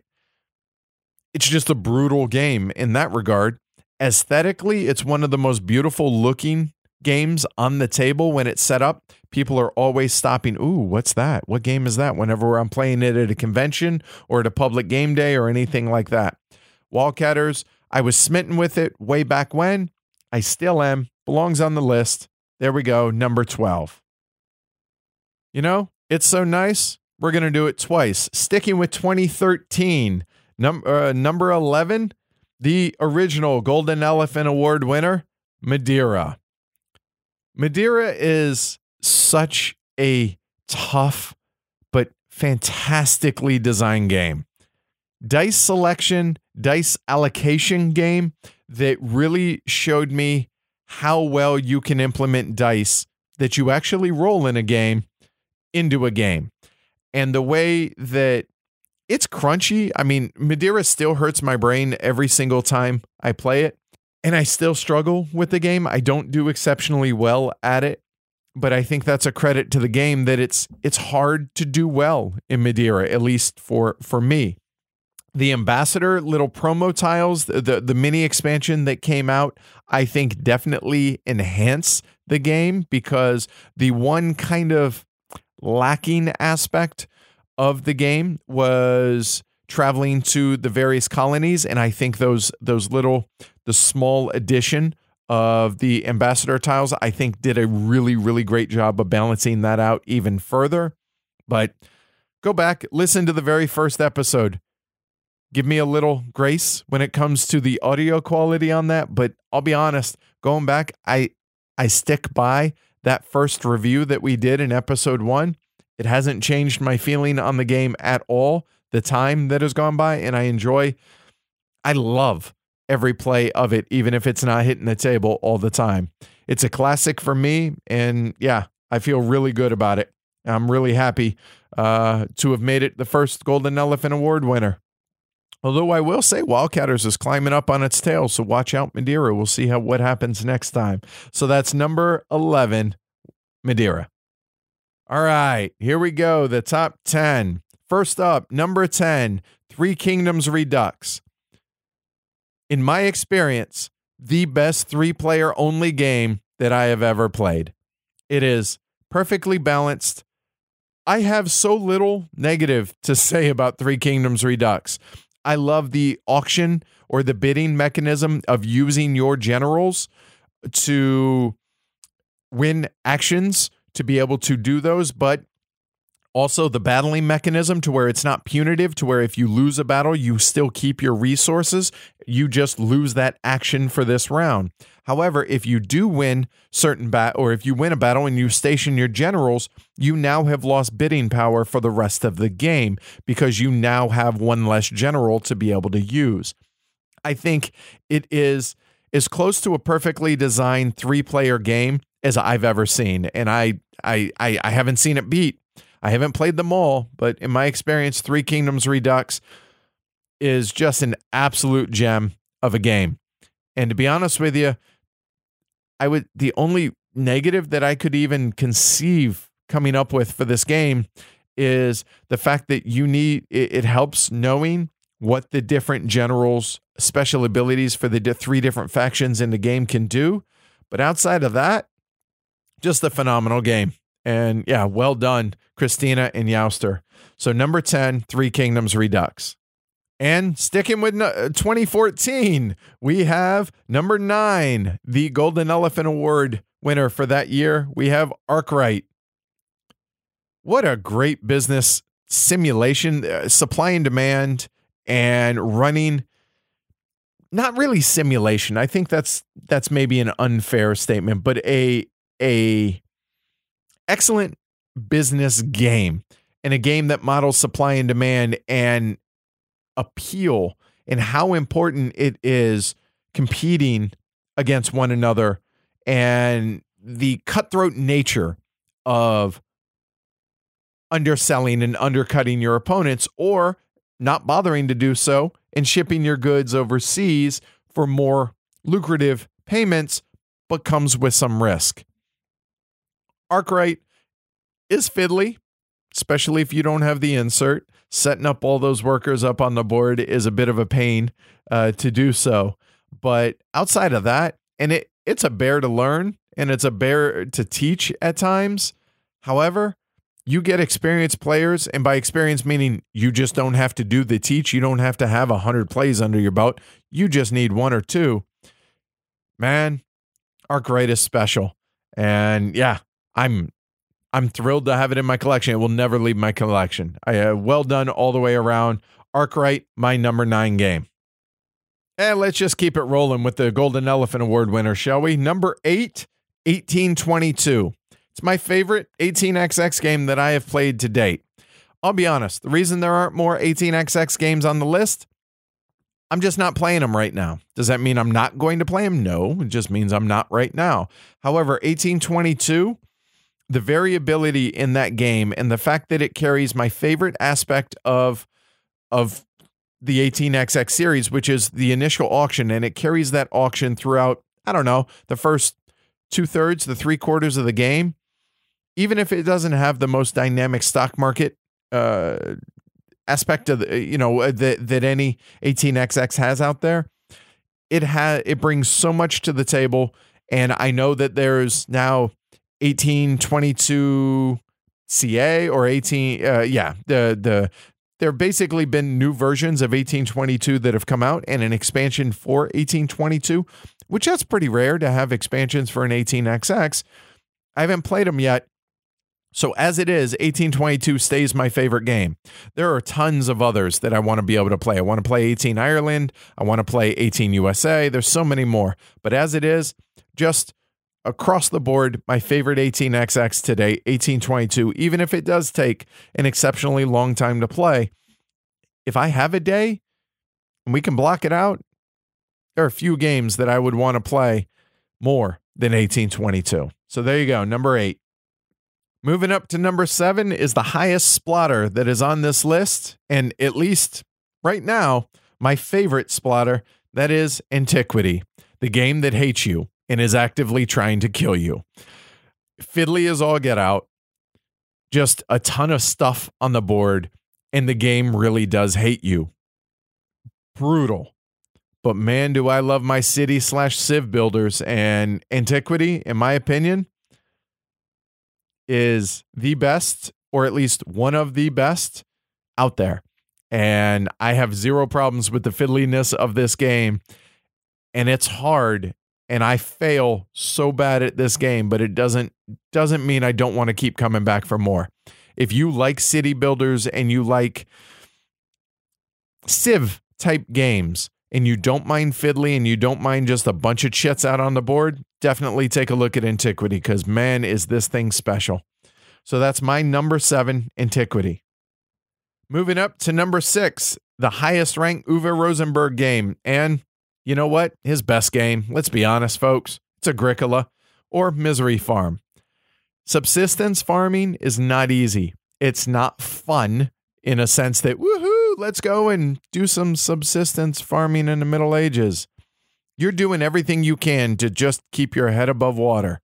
it's just a brutal game in that regard. Aesthetically, it's one of the most beautiful looking games on the table when it's set up. People are always stopping, Ooh, what's that? What game is that? Whenever I'm playing it at a convention or at a public game day or anything like that. Wildcatters, I was smitten with it way back when. I still am. Belongs on the list. There we go, number 12. You know, it's so nice. We're going to do it twice. Sticking with 2013, num- uh, number 11, the original Golden Elephant Award winner, Madeira. Madeira is such a tough but fantastically designed game. Dice selection, dice allocation game that really showed me how well you can implement dice that you actually roll in a game into a game and the way that it's crunchy. I mean, Madeira still hurts my brain every single time I play it, and I still struggle with the game. I don't do exceptionally well at it, but I think that's a credit to the game that it's it's hard to do well in Madeira, at least for for me. The ambassador little promo tiles, the, the, the mini expansion that came out, I think definitely enhance the game because the one kind of lacking aspect of the game was traveling to the various colonies and i think those those little the small addition of the ambassador tiles i think did a really really great job of balancing that out even further. But go back listen to the very first episode. Give me a little grace when it comes to the audio quality on that but i'll be honest going back i i stick by that first review that we did in episode one, it hasn't changed my feeling on the game at all. The time that has gone by, and I enjoy, I love every play of it, even if it's not hitting the table all the time. It's a classic for me, and yeah, I feel really good about it. I'm really happy uh, to have made it the first Golden Elephant Award winner. Although I will say Wildcatters is climbing up on its tail, so watch out, Madeira. We'll see how what happens next time. So that's number 11, Madeira. All right, here we go. The top 10. First up, number 10, Three Kingdoms Redux. In my experience, the best three player only game that I have ever played. It is perfectly balanced. I have so little negative to say about Three Kingdoms Redux. I love the auction or the bidding mechanism of using your generals to win actions to be able to do those, but also the battling mechanism to where it's not punitive to where if you lose a battle you still keep your resources you just lose that action for this round however if you do win certain bat or if you win a battle and you station your generals you now have lost bidding power for the rest of the game because you now have one less general to be able to use i think it is as close to a perfectly designed three player game as I've ever seen. And I, I, I, I haven't seen it beat. I haven't played them all, but in my experience, Three Kingdoms Redux is just an absolute gem of a game. And to be honest with you, I would the only negative that I could even conceive coming up with for this game is the fact that you need it, it helps knowing what the different generals special abilities for the three different factions in the game can do. But outside of that, just a phenomenal game. And yeah, well done, Christina and Youster. So number 10, Three Kingdoms Redux. And sticking with 2014, we have number nine, the Golden Elephant Award winner for that year. We have Arkwright. What a great business simulation, uh, supply and demand, and running. Not really simulation. I think that's that's maybe an unfair statement, but a a excellent business game and a game that models supply and demand and appeal and how important it is competing against one another and the cutthroat nature of underselling and undercutting your opponents or not bothering to do so and shipping your goods overseas for more lucrative payments but comes with some risk. Arkwright is fiddly, especially if you don't have the insert. Setting up all those workers up on the board is a bit of a pain uh, to do so. But outside of that, and it it's a bear to learn and it's a bear to teach at times. However, you get experienced players, and by experience meaning you just don't have to do the teach. You don't have to have a hundred plays under your belt. You just need one or two. Man, Arkwright is special. And yeah, I'm I'm thrilled to have it in my collection. It will never leave my collection. I uh, well done all the way around. Arkwright, my number nine game. And let's just keep it rolling with the Golden Elephant Award winner, shall we? Number eight, 1822. It's my favorite 18xx game that I have played to date. I'll be honest, the reason there aren't more 18xx games on the list, I'm just not playing them right now. Does that mean I'm not going to play them? No, it just means I'm not right now. However, 1822 the variability in that game and the fact that it carries my favorite aspect of of the 18xx series which is the initial auction and it carries that auction throughout i don't know the first two-thirds the three quarters of the game. Even if it doesn't have the most dynamic stock market uh, aspect of the, you know that that any 18xx has out there it has it brings so much to the table and i know that there's now 1822 CA or 18 uh, yeah the the there have basically been new versions of 1822 that have come out and an expansion for 1822 which that's pretty rare to have expansions for an 18xx I haven't played them yet. So as it is 1822 stays my favorite game. There are tons of others that I want to be able to play. I want to play 18 Ireland. I want to play 18 USA there's so many more. But as it is just across the board, my favorite 18XX today, 1822, even if it does take an exceptionally long time to play. If I have a day and we can block it out, there are a few games that I would want to play more than 1822. So there you go, number eight. Moving up to number seven is the highest Splotter that is on this list. And at least right now, my favorite Splotter that is Antiquity, the game that hates you and is actively trying to kill you. fiddly as all get out, just a ton of stuff on the board, and the game really does hate you. Brutal. But man, do I love my city slash civ builders and Antiquity, in my opinion, is the best, or at least one of the best out there. And I have zero problems with the fiddliness of this game. And it's hard. And I fail so bad at this game, but it doesn't doesn't mean I don't want to keep coming back for more. If you like city builders and you like Civ type games, and you don't mind fiddly and you don't mind just a bunch of chits out on the board, definitely take a look at Antiquity because man, is this thing special. So that's my number seven, Antiquity. Moving up to number six, the highest ranked Uwe Rosenberg game. And you know what? His best game, let's be honest, folks, it's Agricola or Misery Farm. Subsistence farming is not easy. It's not fun in a sense that, woohoo, let's go and do some subsistence farming in the Middle Ages. You're doing everything you can to just keep your head above water.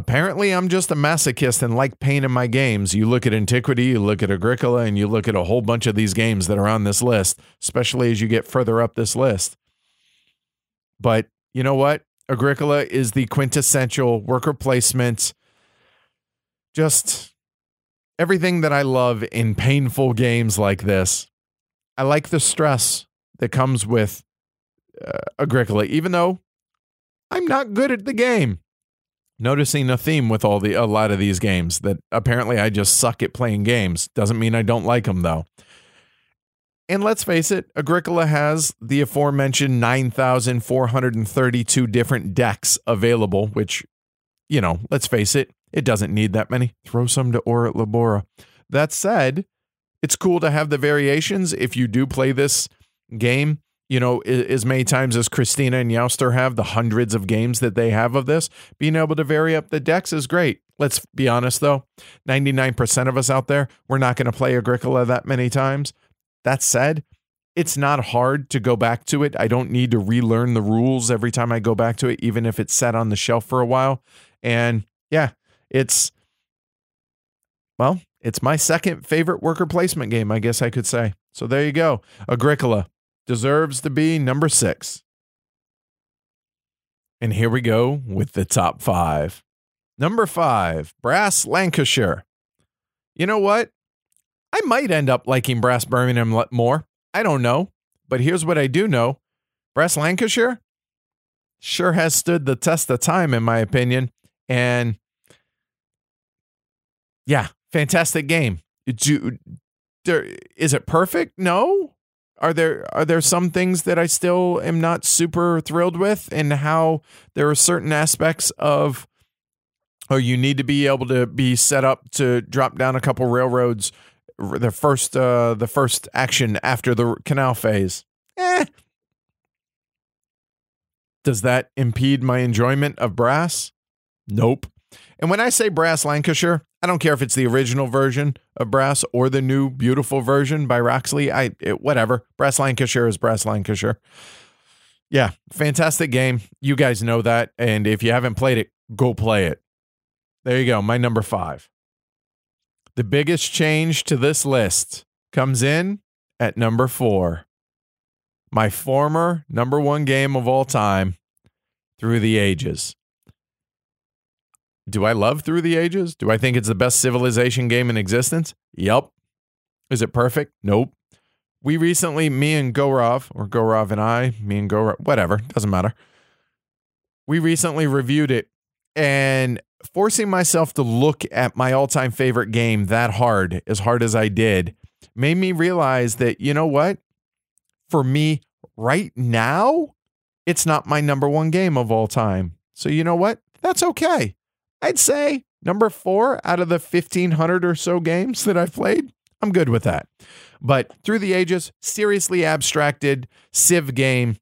Apparently, I'm just a masochist and like pain in my games. You look at Antiquity, you look at Agricola, and you look at a whole bunch of these games that are on this list, especially as you get further up this list. But you know what? Agricola is the quintessential worker placement, just everything that I love in painful games like this. I like the stress that comes with uh, Agricola, even though I'm not good at the game noticing a theme with all the a lot of these games that apparently I just suck at playing games. Doesn't mean I don't like them though. And let's face it, Agricola has the aforementioned 9,432 different decks available, which, you know, let's face it, it doesn't need that many. Throw some to Ora Labora. That said, it's cool to have the variations if you do play this game you know, as many times as Christina and Youster have, the hundreds of games that they have of this, being able to vary up the decks is great. Let's be honest though, 99% of us out there, we're not going to play Agricola that many times. That said, it's not hard to go back to it. I don't need to relearn the rules every time I go back to it, even if it's sat on the shelf for a while. And yeah, it's, well, it's my second favorite worker placement game, I guess I could say. So there you go. Agricola, deserves to be number six. And here we go with the top five. Number five, Brass Lancashire. You know what? I might end up liking Brass Birmingham more. I don't know. But here's what I do know Brass Lancashire sure has stood the test of time, in my opinion. And yeah, fantastic game. Do, is it perfect? No are there are there some things that I still am not super thrilled with and how there are certain aspects of oh you need to be able to be set up to drop down a couple railroads the first uh the first action after the canal phase. Eh. Does that impede my enjoyment of brass? Nope. And when I say brass Lancashire, I don't care if it's the original version of Brass or the new beautiful version by Roxley. I it, whatever. Brass Lancashire is Brass Lancashire. Yeah, fantastic game. You guys know that, and if you haven't played it, go play it. There you go. My number five. The biggest change to this list comes in at number four. My former number one game of all time, Through the Ages. Do I love Through the Ages? Do I think it's the best civilization game in existence? Yep. Is it perfect? Nope. We recently, me and Gorov, or Gorov and I, me and Gorov, whatever, doesn't matter. We recently reviewed it and forcing myself to look at my all time favorite game that hard, as hard as I did, made me realize that, you know what? For me right now, it's not my number one game of all time. So, you know what? That's okay. I'd say number four out of the 1,500 or so games that I've played. I'm good with that. But through the ages, seriously abstracted Civ game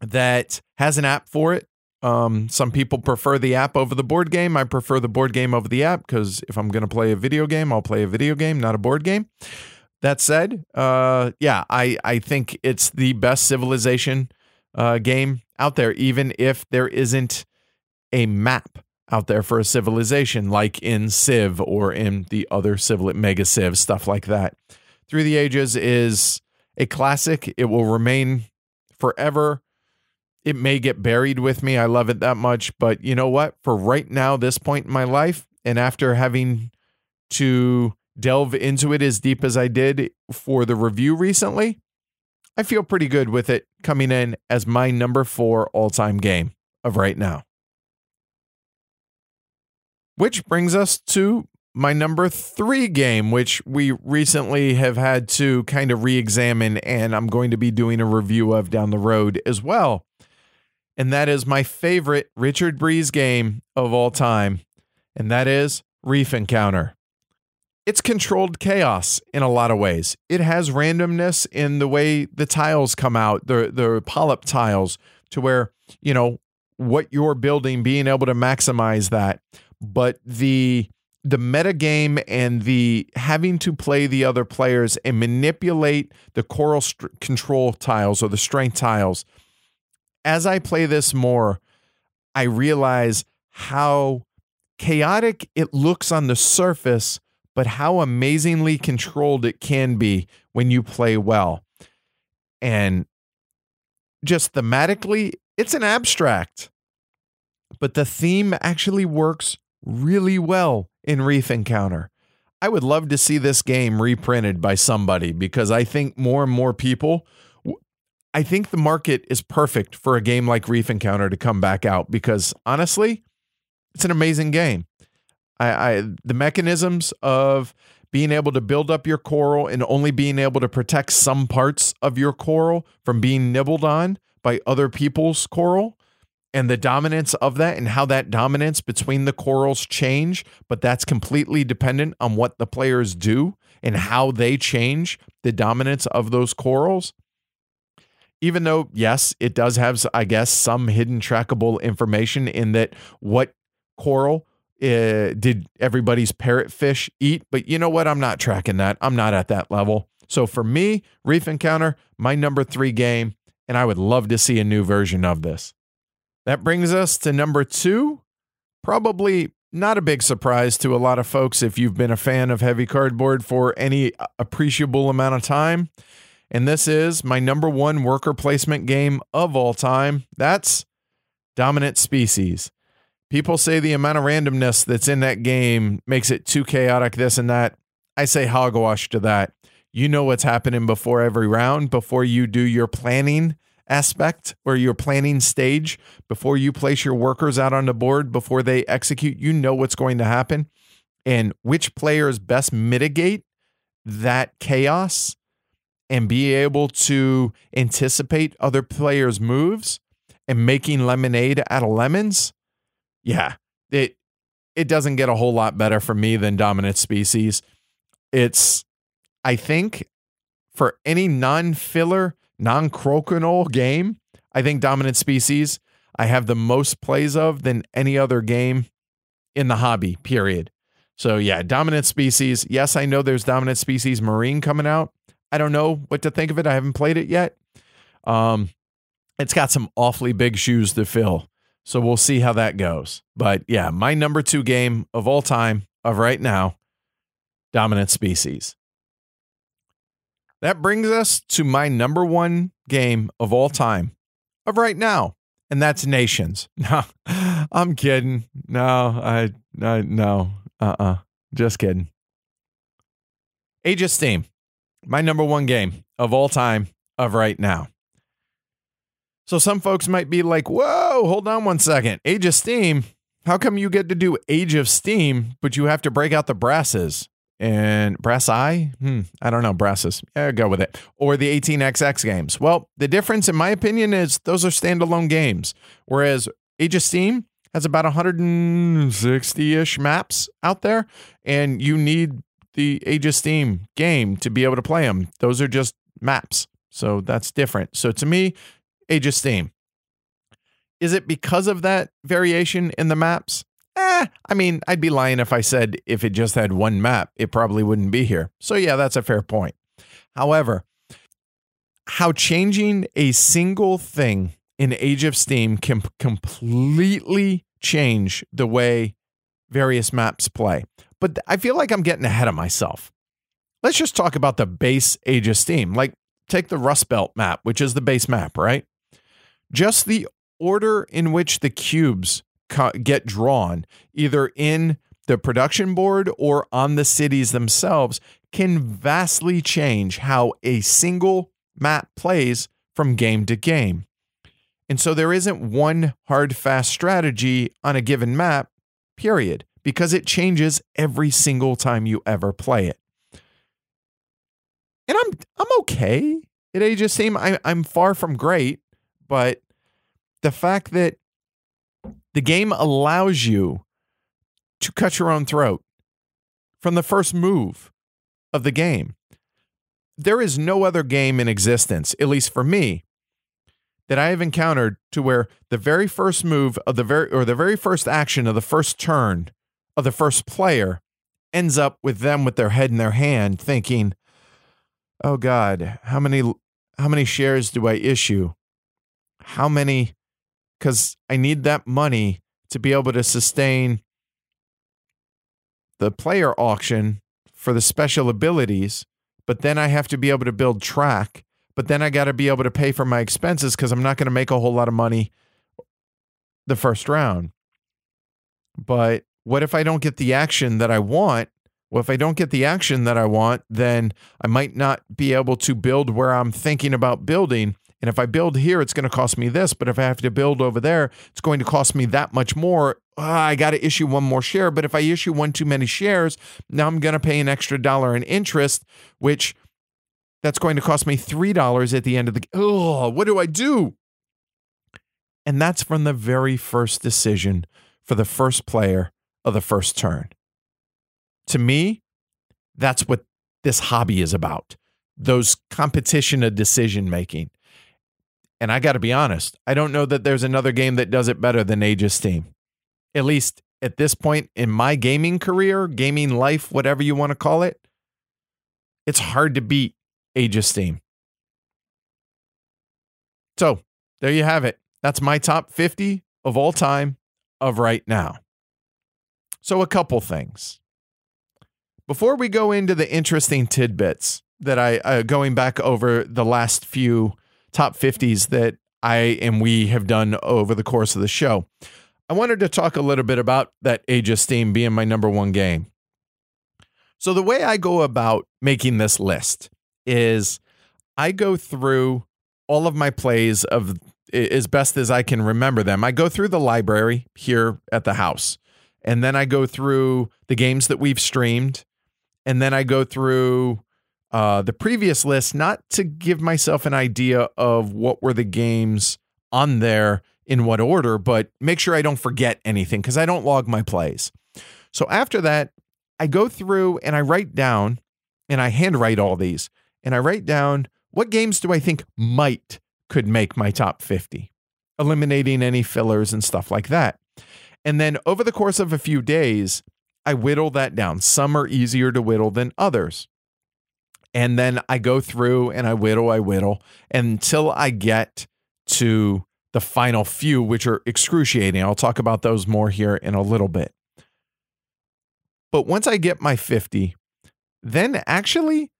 that has an app for it. Um, some people prefer the app over the board game. I prefer the board game over the app because if I'm going to play a video game, I'll play a video game, not a board game. That said, uh, yeah, I, I think it's the best civilization uh, game out there, even if there isn't a map out there for a civilization, like in Civ or in the other Civ, Mega Civ, stuff like that. Through the Ages is a classic. It will remain forever. It may get buried with me. I love it that much. But you know what? For right now, this point in my life, and after having to delve into it as deep as I did for the review recently, I feel pretty good with it coming in as my number four all time game of right now. Which brings us to my number three game, which we recently have had to kind of re examine, and I'm going to be doing a review of down the road as well. And that is my favorite Richard Breese game of all time, and that is Reef Encounter. It's controlled chaos in a lot of ways. It has randomness in the way the tiles come out, the, the polyp tiles, to where, you know, what you're building, being able to maximize that. But the the meta game and the having to play the other players and manipulate the coral st- control tiles or the strength tiles. As I play this more, I realize how chaotic it looks on the surface, but how amazingly controlled it can be when you play well. And just thematically, it's an abstract, but the theme actually works really well in Reef Encounter. I would love to see this game reprinted by somebody because I think more and more people. I think the market is perfect for a game like Reef Encounter to come back out because honestly, it's an amazing game. I, I the mechanisms of being able to build up your coral and only being able to protect some parts of your coral from being nibbled on by other people's coral and the dominance of that and how that dominance between the corals change, but that's completely dependent on what the players do and how they change the dominance of those corals. Even though, yes, it does have, I guess, some hidden trackable information in that what coral uh, did everybody's parrotfish eat. But you know what? I'm not tracking that. I'm not at that level. So for me, Reef Encounter, my number three game, and I would love to see a new version of this. That brings us to number two. Probably not a big surprise to a lot of folks if you've been a fan of heavy cardboard for any uh, appreciable amount of time. And this is my number one worker placement game of all time. That's Dominant Species. People say the amount of randomness that's in that game makes it too chaotic, this and that. I say hogwash to that. You know what's happening before every round, before you do your planning aspect or your planning stage before you place your workers out on the board before they execute you know what's going to happen. And which players best mitigate that chaos and be able to anticipate other players moves and making lemonade out of lemons yeah it it doesn't get a whole lot better for me than dominant species. It's i think for any non-filler non crokinole game, I think Dominant Species I have the most plays of than any other game in the hobby, period. So, yeah, Dominant Species. Yes, I know there's Dominant Species Marine coming out. I don't know what to think of it. I haven't played it yet. Um, it's got some awfully big shoes to fill. So we'll see how that goes. But yeah, my number two game of all time of right now, Dominant Species. That brings us to my number one game of all time of right now, and that's Nations. No, I'm kidding. No, I, I no, uh, uh-uh. uh just kidding. Age of Steam, my number one game of all time of right now. So some folks might be like, "Whoa, hold on one second. Age of Steam. How come you get to do Age of Steam, but you have to break out the brasses?" And Brass Eye. Hmm, I don't know, Brasses. Yeah, go with it. Or the 18XX games. Well, the difference, in my opinion, is those are standalone games, whereas Age of Steam has about 160 ish maps out there, and you need the Age of Steam game to be able to play them. Those are just maps. So that's different. So to me, Age of Steam. Is it because of that variation in the maps? Eh, I mean, I'd be lying if I said if it just had one map, it probably wouldn't be here. So, yeah, that's a fair point. However, how changing a single thing in Age of Steam can completely change the way various maps play. But I feel like I'm getting ahead of myself. Let's just talk about the base Age of Steam. Like, take the Rust Belt map, which is the base map, right? Just the order in which the cubes get drawn, either in the production board or on the cities themselves, can vastly change how a single map plays from game to game. And so there isn't one hard, fast strategy on a given map, period, because it changes every single time you ever play it. And I'm I'm okay Age of Steam. I, I'm far from great, but the fact that the game allows you to cut your own throat from the first move of the game. There is no other game in existence, at least for me, that I have encountered to where the very first move of the very or the very first action of the first turn of the first player ends up with them with their head in their hand thinking, "Oh god, how many how many shares do I issue? How many cuz I need that money to be able to sustain the player auction for the special abilities, but then I have to be able to build track but then I got to be able to pay for my expenses because I'm not going to make a whole lot of money the first round. But what if I don't get the action that I want? Well, if I don't get the action that I want, then I might not be able to build where I'm thinking about building. And if I build here, it's going to cost me this. But if I have to build over there, it's going to cost me that much more. Uh, I got to issue one more share. But if I issue one too many shares, now I'm going to pay an extra dollar in interest, which that's going to cost me $3 at the end of the Oh, what do I do? And that's from the very first decision for the first player of the first turn. To me, that's what this hobby is about. Those competition of decision making. And I got to be honest, I don't know that there's another game that does it better than Age of Steam. At least at this point in my gaming career, gaming life, whatever you want to call it, it's hard to beat Age of Steam. So there you have it. That's my top 50 of all time of right now. So, a couple things. Before we go into the interesting tidbits that I, uh, going back over the last few top 50s that I and we have done over the course of the show, I wanted to talk a little bit about that Age of Steam being my number one game. So, the way I go about making this list is I go through all of my plays of as best as I can remember them. I go through the library here at the house, and then I go through the games that we've streamed, and then I go through uh, the previous list, not to give myself an idea of what were the games on there in what order, but make sure I don't forget anything because I don't log my plays. So after that, I go through and I write down and I handwrite all these and I write down what games do I think might could make my top 50, eliminating any fillers and stuff like that. And then over the course of a few days, I whittle that down. Some are easier to whittle than others. And then I go through and I whittle, I whittle until I get to the final few, which are excruciating. I'll talk about those more here in a little bit. But once I get my 50, then actually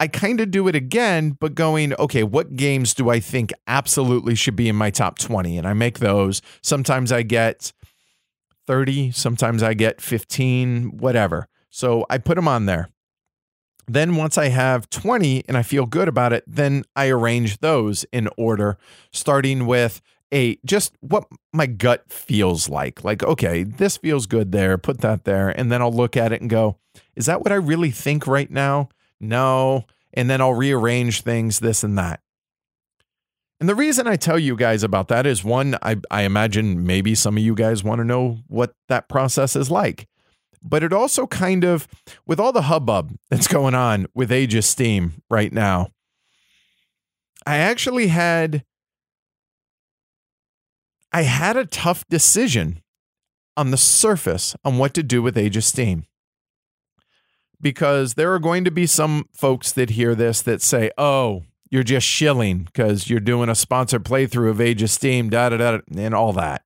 I kind of do it again, but going, okay, what games do I think absolutely should be in my top 20? And I make those. Sometimes I get 30, sometimes I get 15, whatever. So I put them on there. Then once I have 20 and I feel good about it, then I arrange those in order, starting with a just what my gut feels like. Like, okay, this feels good there, put that there. And then I'll look at it and go, is that what I really think right now? No. And then I'll rearrange things, this and that. And the reason I tell you guys about that is one, I, I imagine maybe some of you guys want to know what that process is like. But it also kind of, with all the hubbub that's going on with Age of Steam right now, I actually had I had a tough decision on the surface on what to do with Age of Steam because there are going to be some folks that hear this that say, oh, you're just shilling because you're doing a sponsored playthrough of Age of Steam, da da da, and all that.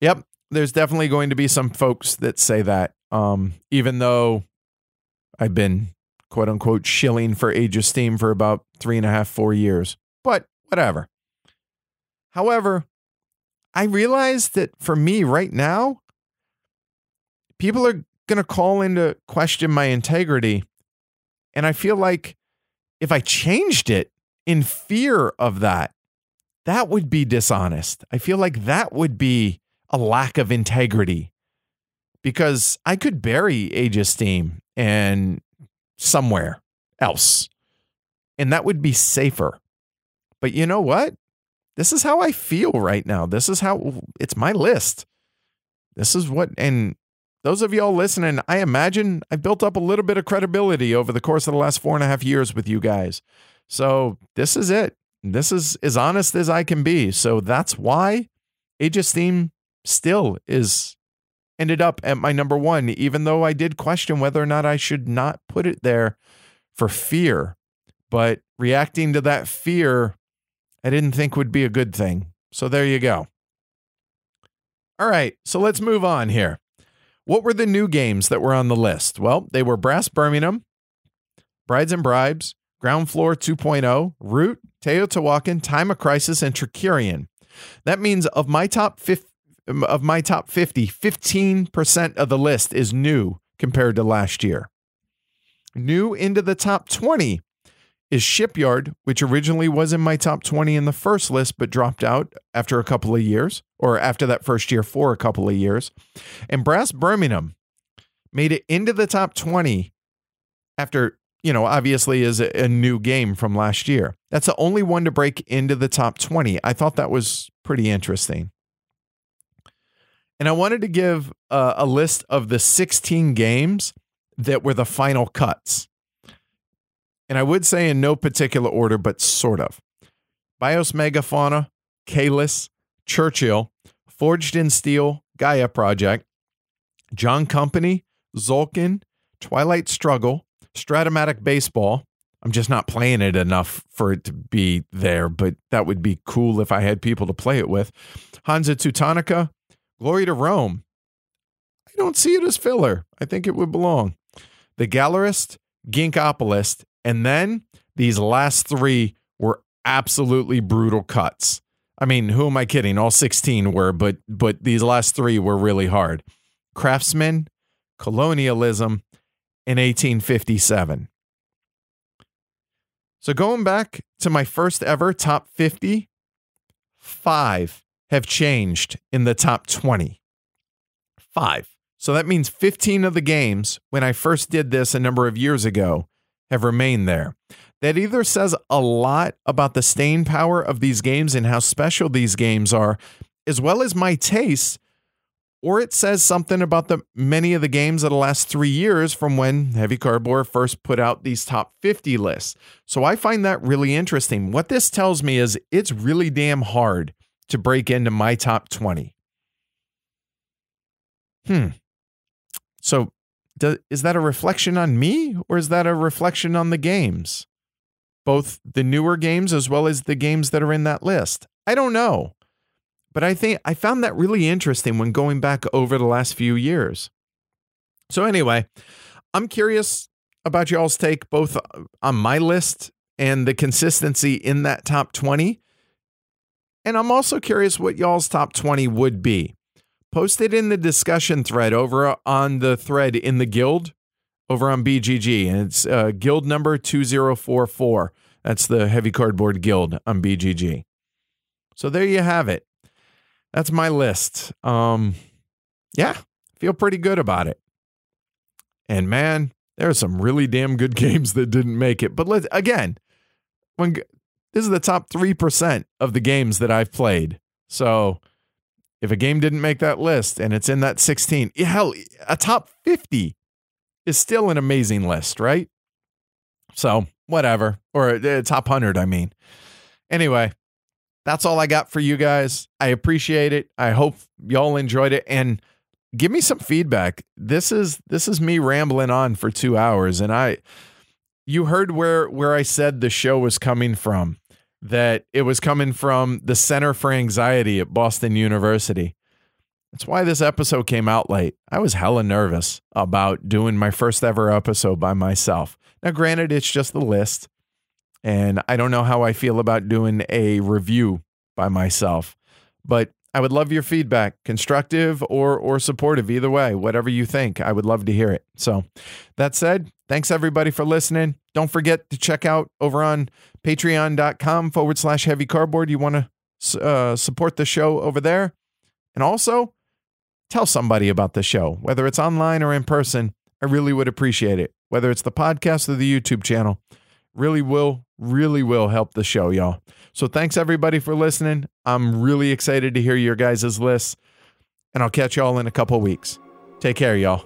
Yep, there's definitely going to be some folks that say that. Um, even though I've been quote unquote shilling for Age of Steam for about three and a half, four years. But whatever. However, I realize that for me right now, people are going to call into question my integrity. And I feel like if I changed it in fear of that, that would be dishonest. I feel like that would be a lack of integrity because I could bury Age of Steam and somewhere else, and that would be safer. But you know what? This is how I feel right now. This is how it's my list. This is what, and those of y'all listening, I imagine I built up a little bit of credibility over the course of the last four and a half years with you guys. So this is it. This is as honest as I can be. So that's why of Steam still is ended up at my number one, even though I did question whether or not I should not put it there for fear. But reacting to that fear, I didn't think would be a good thing. So there you go. All right, so let's move on here. What were the new games that were on the list? Well, they were Brass Birmingham, Brides and Bribes, Ground Floor 2.0, Root, Teotihuacan, Time of Crisis, and Trickerion. That means of my top 50, of my top 50, 15% of the list is new compared to last year. New into the top 20 is Shipyard, which originally was in my top 20 in the first list, but dropped out after a couple of years, or after that first year for a couple of years. And Brass Birmingham made it into the top 20 after, you know, obviously is a, a new game from last year. That's the only one to break into the top 20. I thought that was pretty interesting. And I wanted to give uh, a list of the 16 games that were the final cuts. And I would say in no particular order, but sort of. Bios Megafauna, Caylus, Churchill, Forged in Steel, Gaia Project, John Company, Tzolk'in, Twilight Struggle, Stratomatic Baseball. I'm just not playing it enough for it to be there, but that would be cool if I had people to play it with. Hansa Teutonica, Glory to Rome. I don't see it as filler. I think it would belong. The Gallerist, Ginkgopolis, and then these last three were absolutely brutal cuts. I mean, who am I kidding? All 16 were, but but these last three were really hard. Craftsman, Colonialism, in 1857. So going back to my first ever top 50, five have changed in the top 20. Five. So that means 15 of the games when I first did this a number of years ago have remained there. That either says a lot about the staying power of these games and how special these games are, as well as my taste, or it says something about the many of the games of the last three years from when Heavy Cardboard first put out these top 50 lists. So I find that really interesting. What this tells me is it's really damn hard to break into my top 20. Hmm. So, do, is that a reflection on me or is that a reflection on the games? Both the newer games as well as the games that are in that list. I don't know. But I think I found that really interesting when going back over the last few years. So, anyway, I'm curious about y'all's take both on my list and the consistency in that top 20 and I'm also curious what y'all's top 20 would be. Post it in the discussion thread over on the thread in the guild over on BGG. And it's uh, guild number 2044. That's the heavy cardboard guild on BGG. So there you have it. That's my list. Um, yeah, feel pretty good about it. And man, there are some really damn good games that didn't make it. But let again, when this is the top 3% of the games that I've played. So if a game didn't make that list and it's in that 16, hell, a top 50 is still an amazing list, right? So whatever. Or uh, a top 100, I mean. Anyway, that's all I got for you guys. I appreciate it. I hope y'all enjoyed it and give me some feedback. This is this is me rambling on for 2 hours and I you heard where where I said the show was coming from. That it was coming from the Center for Anxiety at Boston University. That's why this episode came out late. I was hella nervous about doing my first ever episode by myself. Now, granted, it's just the list, and I don't know how I feel about doing a review by myself, but I would love your feedback, constructive or or supportive, either way, whatever you think. I would love to hear it. So, that said, thanks everybody for listening. Don't forget to check out over on patreon.com forward slash heavy cardboard. You want to uh, support the show over there. And also, tell somebody about the show, whether it's online or in person. I really would appreciate it. Whether it's the podcast or the YouTube channel, really will, really will help the show, y'all. So thanks everybody for listening. I'm really excited to hear your guys' lists, and I'll catch y'all in a couple weeks. Take care, y'all.